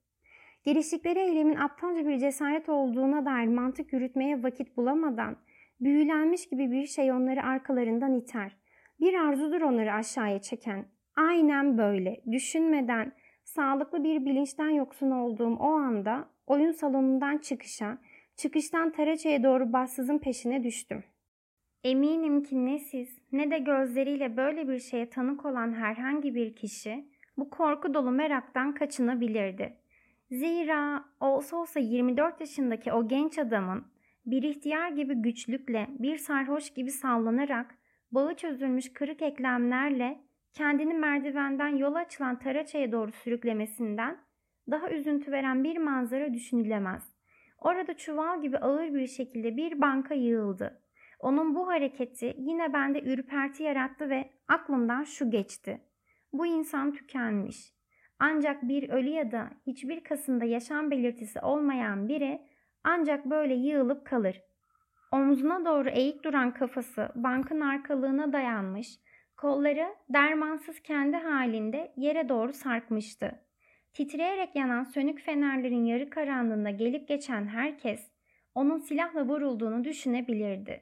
Giriştikleri eylemin aptalca bir cesaret olduğuna dair mantık yürütmeye vakit bulamadan büyülenmiş gibi bir şey onları arkalarından iter. Bir arzudur onları aşağıya çeken. Aynen böyle. Düşünmeden, sağlıklı bir bilinçten yoksun olduğum o anda oyun salonundan çıkışa, çıkıştan Taraça'ya doğru bassızın peşine düştüm. Eminim ki ne siz ne de gözleriyle böyle bir şeye tanık olan herhangi bir kişi bu korku dolu meraktan kaçınabilirdi. Zira olsa olsa 24 yaşındaki o genç adamın bir ihtiyar gibi güçlükle, bir sarhoş gibi sallanarak, bağı çözülmüş kırık eklemlerle kendini merdivenden yola açılan Taraça'ya doğru sürüklemesinden daha üzüntü veren bir manzara düşünülemez. Orada çuval gibi ağır bir şekilde bir banka yığıldı. Onun bu hareketi yine bende ürperti yarattı ve aklımdan şu geçti. Bu insan tükenmiş. Ancak bir ölü ya da hiçbir kasında yaşam belirtisi olmayan biri ancak böyle yığılıp kalır. Omzuna doğru eğik duran kafası bankın arkalığına dayanmış, kolları dermansız kendi halinde yere doğru sarkmıştı. Titreyerek yanan sönük fenerlerin yarı karanlığında gelip geçen herkes onun silahla vurulduğunu düşünebilirdi.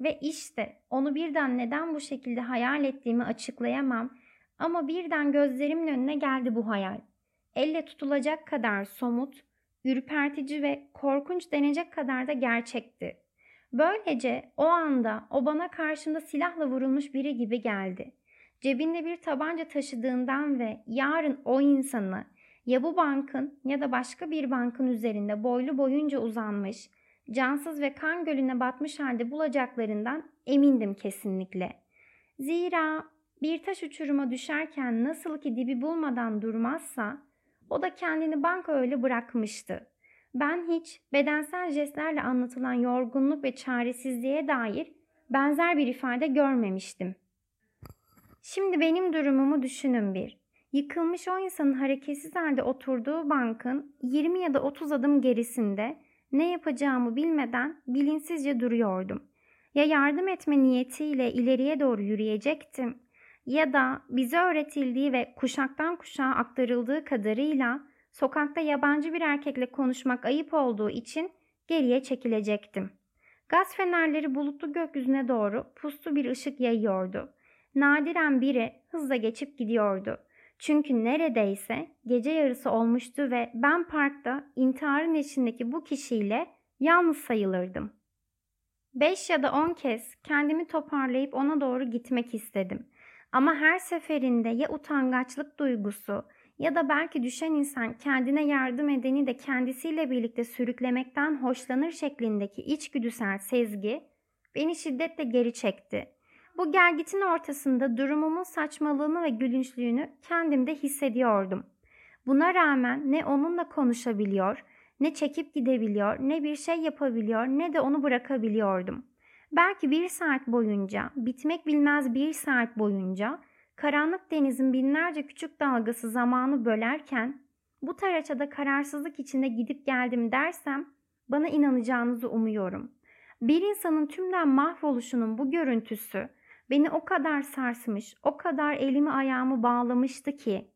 Ve işte onu birden neden bu şekilde hayal ettiğimi açıklayamam ama birden gözlerimin önüne geldi bu hayal. Elle tutulacak kadar somut, ürpertici ve korkunç denecek kadar da gerçekti. Böylece o anda o bana karşımda silahla vurulmuş biri gibi geldi. Cebinde bir tabanca taşıdığından ve yarın o insanı ya bu bankın ya da başka bir bankın üzerinde boylu boyunca uzanmış, cansız ve kan gölüne batmış halde bulacaklarından emindim kesinlikle. Zira bir taş uçuruma düşerken nasıl ki dibi bulmadan durmazsa o da kendini banka öyle bırakmıştı. Ben hiç bedensel jestlerle anlatılan yorgunluk ve çaresizliğe dair benzer bir ifade görmemiştim. Şimdi benim durumumu düşünün bir. Yıkılmış o insanın hareketsiz halde oturduğu bankın 20 ya da 30 adım gerisinde ne yapacağımı bilmeden bilinçsizce duruyordum. Ya yardım etme niyetiyle ileriye doğru yürüyecektim ya da bize öğretildiği ve kuşaktan kuşağa aktarıldığı kadarıyla sokakta yabancı bir erkekle konuşmak ayıp olduğu için geriye çekilecektim. Gaz fenerleri bulutlu gökyüzüne doğru puslu bir ışık yayıyordu. Nadiren biri hızla geçip gidiyordu. Çünkü neredeyse gece yarısı olmuştu ve ben parkta intiharın içindeki bu kişiyle yalnız sayılırdım. Beş ya da on kez kendimi toparlayıp ona doğru gitmek istedim. Ama her seferinde ya utangaçlık duygusu ya da belki düşen insan kendine yardım edeni de kendisiyle birlikte sürüklemekten hoşlanır şeklindeki içgüdüsel sezgi beni şiddetle geri çekti. bu gelgitin ortasında durumumun saçmalığını ve gülünçlüğünü kendimde hissediyordum. Buna rağmen ne onunla konuşabiliyor, ne çekip gidebiliyor, ne bir şey yapabiliyor, ne de onu bırakabiliyordum. Belki bir saat boyunca, bitmek bilmez bir saat boyunca karanlık denizin binlerce küçük dalgası zamanı bölerken bu taraçada kararsızlık içinde gidip geldim dersem bana inanacağınızı umuyorum. Bir insanın tümden mahvoluşunun bu görüntüsü beni o kadar sarsmış, o kadar elimi ayağımı bağlamıştı ki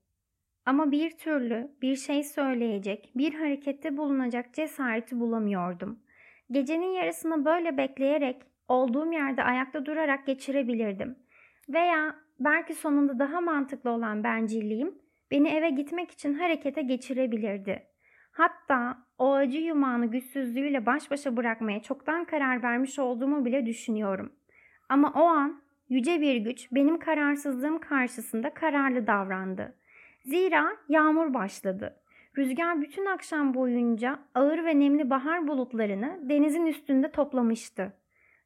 ama bir türlü bir şey söyleyecek, bir harekette bulunacak cesareti bulamıyordum. Gecenin yarısını böyle bekleyerek olduğum yerde ayakta durarak geçirebilirdim. Veya belki sonunda daha mantıklı olan bencilliğim beni eve gitmek için harekete geçirebilirdi. Hatta o acı yumağını güçsüzlüğüyle baş başa bırakmaya çoktan karar vermiş olduğumu bile düşünüyorum. Ama o an yüce bir güç benim kararsızlığım karşısında kararlı davrandı. Zira yağmur başladı. Rüzgar bütün akşam boyunca ağır ve nemli bahar bulutlarını denizin üstünde toplamıştı.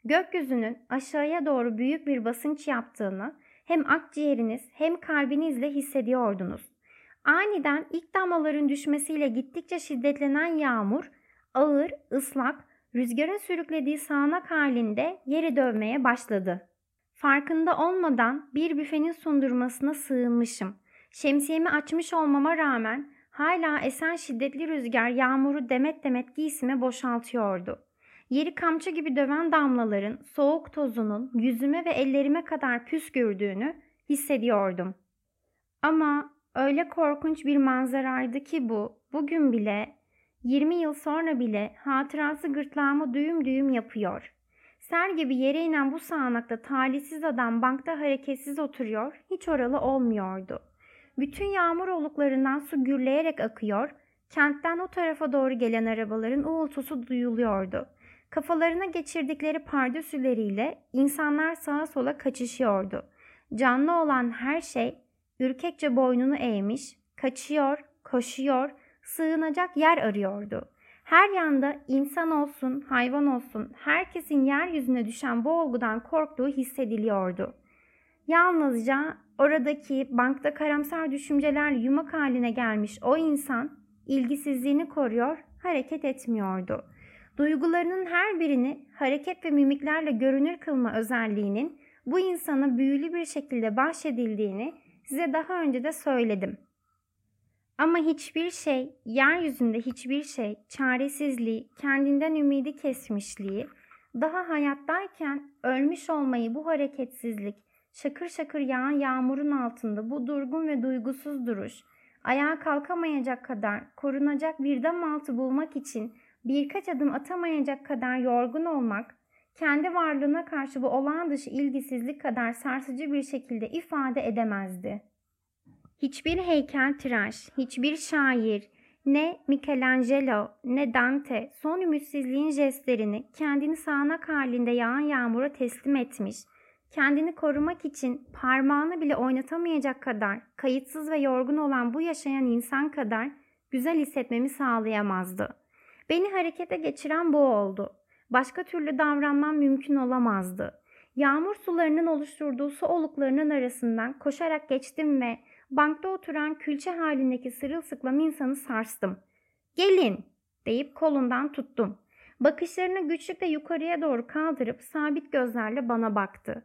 Gökyüzünün aşağıya doğru büyük bir basınç yaptığını hem akciğeriniz hem kalbinizle hissediyordunuz. Aniden ilk damlaların düşmesiyle gittikçe şiddetlenen yağmur ağır, ıslak, rüzgarın sürüklediği sağanak halinde yeri dövmeye başladı. Farkında olmadan bir büfenin sundurmasına sığınmışım. Şemsiyemi açmış olmama rağmen hala esen şiddetli rüzgar yağmuru demet demet giysime boşaltıyordu. Yeri kamçı gibi döven damlaların soğuk tozunun yüzüme ve ellerime kadar püskürdüğünü hissediyordum. Ama öyle korkunç bir manzaraydı ki bu, bugün bile, 20 yıl sonra bile hatırası gırtlağımı düğüm düğüm yapıyor. Ser gibi yere inen bu sağanakta talihsiz adam bankta hareketsiz oturuyor, hiç oralı olmuyordu. Bütün yağmur oluklarından su gürleyerek akıyor, kentten o tarafa doğru gelen arabaların uğultusu duyuluyordu. Kafalarına geçirdikleri pardösüleriyle insanlar sağa sola kaçışıyordu. Canlı olan her şey ürkekçe boynunu eğmiş, kaçıyor, koşuyor, sığınacak yer arıyordu. Her yanda insan olsun, hayvan olsun herkesin yeryüzüne düşen bu olgudan korktuğu hissediliyordu. Yalnızca oradaki bankta karamsar düşünceler yumak haline gelmiş o insan ilgisizliğini koruyor, hareket etmiyordu. Duygularının her birini hareket ve mimiklerle görünür kılma özelliğinin bu insana büyülü bir şekilde bahşedildiğini size daha önce de söyledim. Ama hiçbir şey, yeryüzünde hiçbir şey, çaresizliği, kendinden ümidi kesmişliği, daha hayattayken ölmüş olmayı bu hareketsizlik, şakır şakır yağan yağmurun altında bu durgun ve duygusuz duruş, ayağa kalkamayacak kadar korunacak bir dam altı bulmak için birkaç adım atamayacak kadar yorgun olmak, kendi varlığına karşı bu olağan dışı ilgisizlik kadar sarsıcı bir şekilde ifade edemezdi. Hiçbir heykel tıraş, hiçbir şair, ne Michelangelo ne Dante son ümitsizliğin jestlerini kendini sağanak halinde yağan yağmura teslim etmiş, kendini korumak için parmağını bile oynatamayacak kadar kayıtsız ve yorgun olan bu yaşayan insan kadar güzel hissetmemi sağlayamazdı. Beni harekete geçiren bu oldu. Başka türlü davranmam mümkün olamazdı. Yağmur sularının oluşturduğu su oluklarının arasından koşarak geçtim ve bankta oturan külçe halindeki sırılsıklam insanı sarstım. Gelin deyip kolundan tuttum. Bakışlarını güçlükle yukarıya doğru kaldırıp sabit gözlerle bana baktı.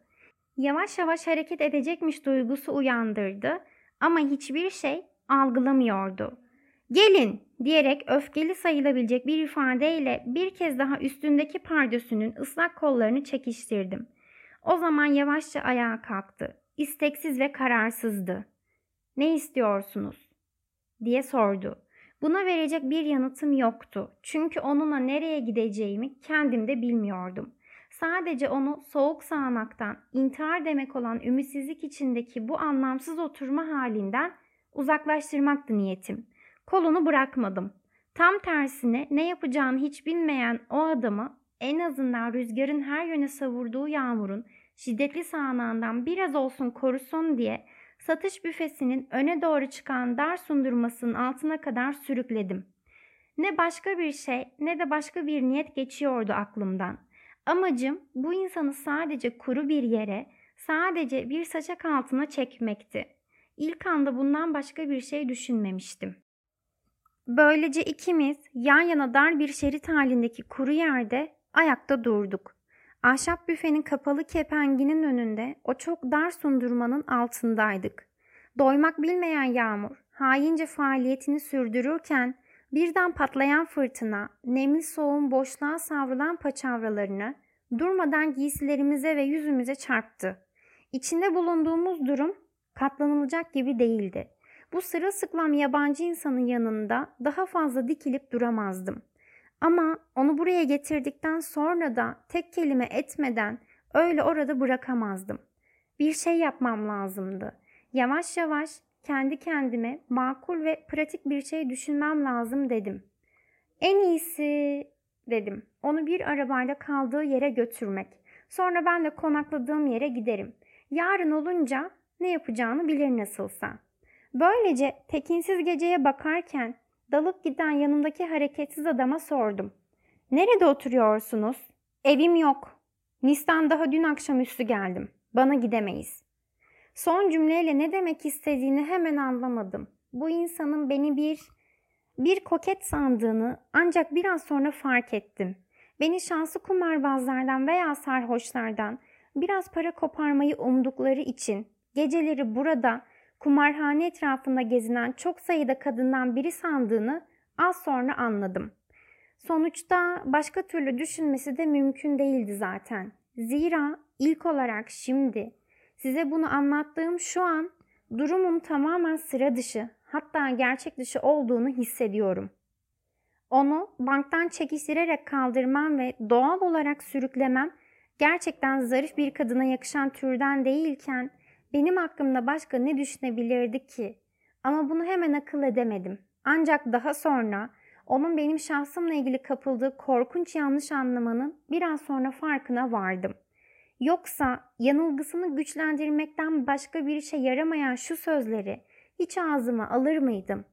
Yavaş yavaş hareket edecekmiş duygusu uyandırdı ama hiçbir şey algılamıyordu. Gelin diyerek öfkeli sayılabilecek bir ifadeyle bir kez daha üstündeki pardösünün ıslak kollarını çekiştirdim. O zaman yavaşça ayağa kalktı. İsteksiz ve kararsızdı. Ne istiyorsunuz? diye sordu. Buna verecek bir yanıtım yoktu. Çünkü onunla nereye gideceğimi kendim de bilmiyordum. Sadece onu soğuk sağanaktan, intihar demek olan ümitsizlik içindeki bu anlamsız oturma halinden uzaklaştırmaktı niyetim. Kolunu bırakmadım. Tam tersine ne yapacağını hiç bilmeyen o adamı en azından rüzgarın her yöne savurduğu yağmurun şiddetli sağanağından biraz olsun korusun diye satış büfesinin öne doğru çıkan dar sundurmasının altına kadar sürükledim. Ne başka bir şey ne de başka bir niyet geçiyordu aklımdan. Amacım bu insanı sadece kuru bir yere, Sadece bir saçak altına çekmekti. İlk anda bundan başka bir şey düşünmemiştim. Böylece ikimiz yan yana dar bir şerit halindeki kuru yerde ayakta durduk. Ahşap büfenin kapalı kepenginin önünde o çok dar sundurmanın altındaydık. Doymak bilmeyen yağmur haince faaliyetini sürdürürken birden patlayan fırtına nemli soğuğun boşluğa savrulan paçavralarını durmadan giysilerimize ve yüzümüze çarptı. İçinde bulunduğumuz durum katlanılacak gibi değildi. Bu sırılsıklam yabancı insanın yanında daha fazla dikilip duramazdım. Ama onu buraya getirdikten sonra da tek kelime etmeden öyle orada bırakamazdım. Bir şey yapmam lazımdı. Yavaş yavaş kendi kendime makul ve pratik bir şey düşünmem lazım dedim. En iyisi dedim. Onu bir arabayla kaldığı yere götürmek. Sonra ben de konakladığım yere giderim. Yarın olunca ne yapacağını bilir nasılsa. Böylece tekinsiz geceye bakarken dalıp giden yanımdaki hareketsiz adama sordum. Nerede oturuyorsunuz? Evim yok. Nis'ten daha dün akşamüstü geldim. Bana gidemeyiz. Son cümleyle ne demek istediğini hemen anlamadım. Bu insanın beni bir bir koket sandığını ancak biraz sonra fark ettim. Beni şanslı kumarbazlardan veya sarhoşlardan biraz para koparmayı umdukları için geceleri burada kumarhane etrafında gezinen çok sayıda kadından biri sandığını az sonra anladım. Sonuçta başka türlü düşünmesi de mümkün değildi zaten. Zira ilk olarak şimdi size bunu anlattığım şu an durumun tamamen sıra dışı hatta gerçek dışı olduğunu hissediyorum. Onu banktan çekiştirerek kaldırmam ve doğal olarak sürüklemem gerçekten zarif bir kadına yakışan türden değilken benim hakkımda başka ne düşünebilirdi ki? Ama bunu hemen akıl edemedim. Ancak daha sonra onun benim şahsımla ilgili kapıldığı korkunç yanlış anlamanın biraz sonra farkına vardım. Yoksa yanılgısını güçlendirmekten başka bir işe yaramayan şu sözleri hiç ağzıma alır mıydım?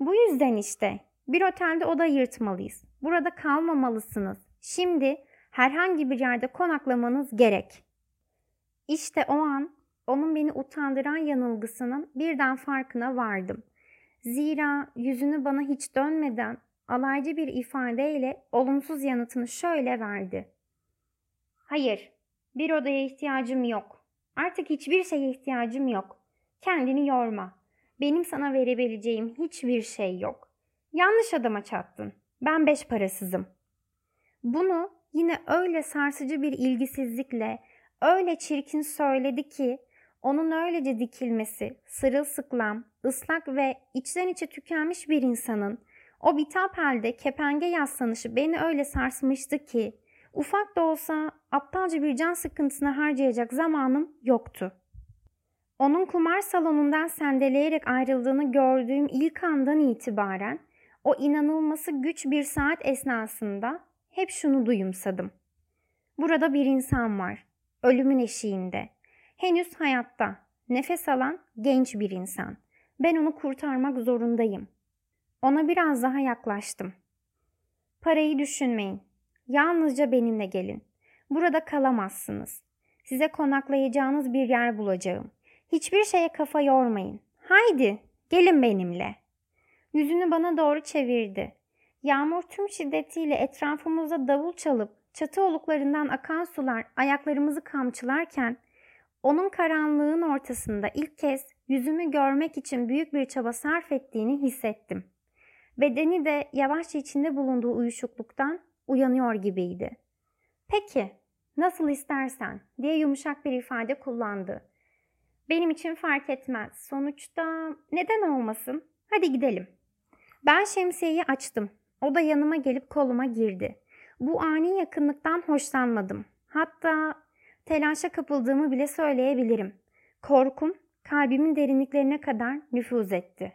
Bu yüzden işte bir otelde oda yırtmalıyız. Burada kalmamalısınız. Şimdi herhangi bir yerde konaklamanız gerek. İşte o an onun beni utandıran yanılgısının birden farkına vardım. Zira yüzünü bana hiç dönmeden alaycı bir ifadeyle olumsuz yanıtını şöyle verdi. Hayır, bir odaya ihtiyacım yok. Artık hiçbir şeye ihtiyacım yok. Kendini yorma. Benim sana verebileceğim hiçbir şey yok. Yanlış adama çattın. Ben beş parasızım. Bunu yine öyle sarsıcı bir ilgisizlikle, öyle çirkin söyledi ki onun öylece dikilmesi, sırılsıklam, ıslak ve içten içe tükenmiş bir insanın o bitap halde kepenge yaslanışı beni öyle sarsmıştı ki ufak da olsa aptalca bir can sıkıntısına harcayacak zamanım yoktu. Onun kumar salonundan sendeleyerek ayrıldığını gördüğüm ilk andan itibaren o inanılması güç bir saat esnasında hep şunu duyumsadım. Burada bir insan var. Ölümün eşiğinde. Henüz hayatta. Nefes alan genç bir insan. Ben onu kurtarmak zorundayım. Ona biraz daha yaklaştım. Parayı düşünmeyin. Yalnızca benimle gelin. Burada kalamazsınız. Size konaklayacağınız bir yer bulacağım. Hiçbir şeye kafa yormayın. Haydi, gelin benimle. Yüzünü bana doğru çevirdi. Yağmur tüm şiddetiyle etrafımızda davul çalıp çatı oluklarından akan sular ayaklarımızı kamçılarken onun karanlığın ortasında ilk kez yüzümü görmek için büyük bir çaba sarf ettiğini hissettim. Bedeni de yavaşça içinde bulunduğu uyuşukluktan uyanıyor gibiydi. Peki, nasıl istersen diye yumuşak bir ifade kullandı. Benim için fark etmez. Sonuçta neden olmasın? Hadi gidelim. Ben şemsiyeyi açtım. O da yanıma gelip koluma girdi. Bu ani yakınlıktan hoşlanmadım. Hatta telaşa kapıldığımı bile söyleyebilirim. Korkum kalbimin derinliklerine kadar nüfuz etti.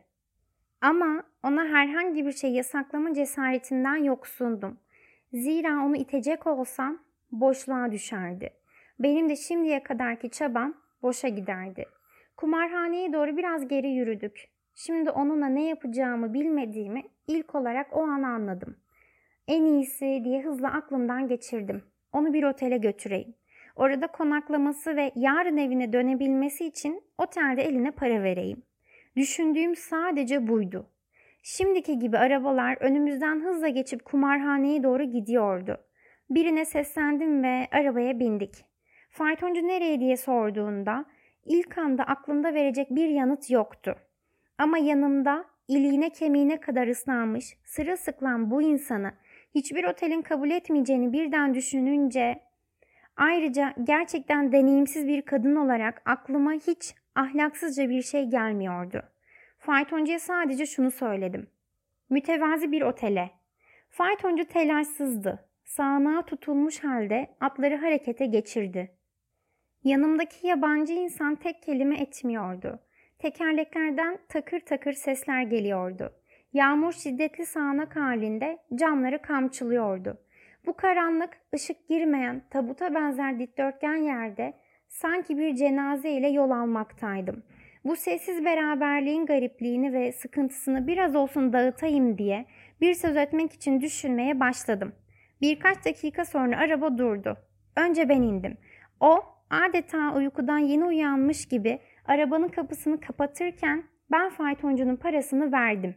Ama ona herhangi bir şey yasaklama cesaretinden yoksundum. Zira onu itecek olsam boşluğa düşerdi. Benim de şimdiye kadarki çabam boşa giderdi. Kumarhaneye doğru biraz geri yürüdük. Şimdi onunla ne yapacağımı bilmediğimi ilk olarak o an anladım. En iyisi diye hızla aklımdan geçirdim. Onu bir otele götüreyim. Orada konaklaması ve yarın evine dönebilmesi için otelde eline para vereyim. Düşündüğüm sadece buydu. Şimdiki gibi arabalar önümüzden hızla geçip kumarhaneye doğru gidiyordu. Birine seslendim ve arabaya bindik. Faytoncu nereye diye sorduğunda ilk anda aklında verecek bir yanıt yoktu. Ama yanımda iliğine kemiğine kadar ıslanmış, sırılsıklam bu insanı hiçbir otelin kabul etmeyeceğini birden düşününce ayrıca gerçekten deneyimsiz bir kadın olarak aklıma hiç ahlaksızca bir şey gelmiyordu. Faytoncuya sadece şunu söyledim. Mütevazi bir otele. Faytoncu telaşsızdı. Sağanağa tutulmuş halde atları harekete geçirdi. Yanımdaki yabancı insan tek kelime etmiyordu. Tekerleklerden takır takır sesler geliyordu. Yağmur şiddetli sağanak halinde camları kamçılıyordu. Bu karanlık, ışık girmeyen, tabuta benzer dikdörtgen yerde sanki bir cenaze ile yol almaktaydım. Bu sessiz beraberliğin garipliğini ve sıkıntısını biraz olsun dağıtayım diye bir söz etmek için düşünmeye başladım. Birkaç dakika sonra araba durdu. Önce ben indim. O adeta uykudan yeni uyanmış gibi arabanın kapısını kapatırken ben faytoncunun parasını verdim.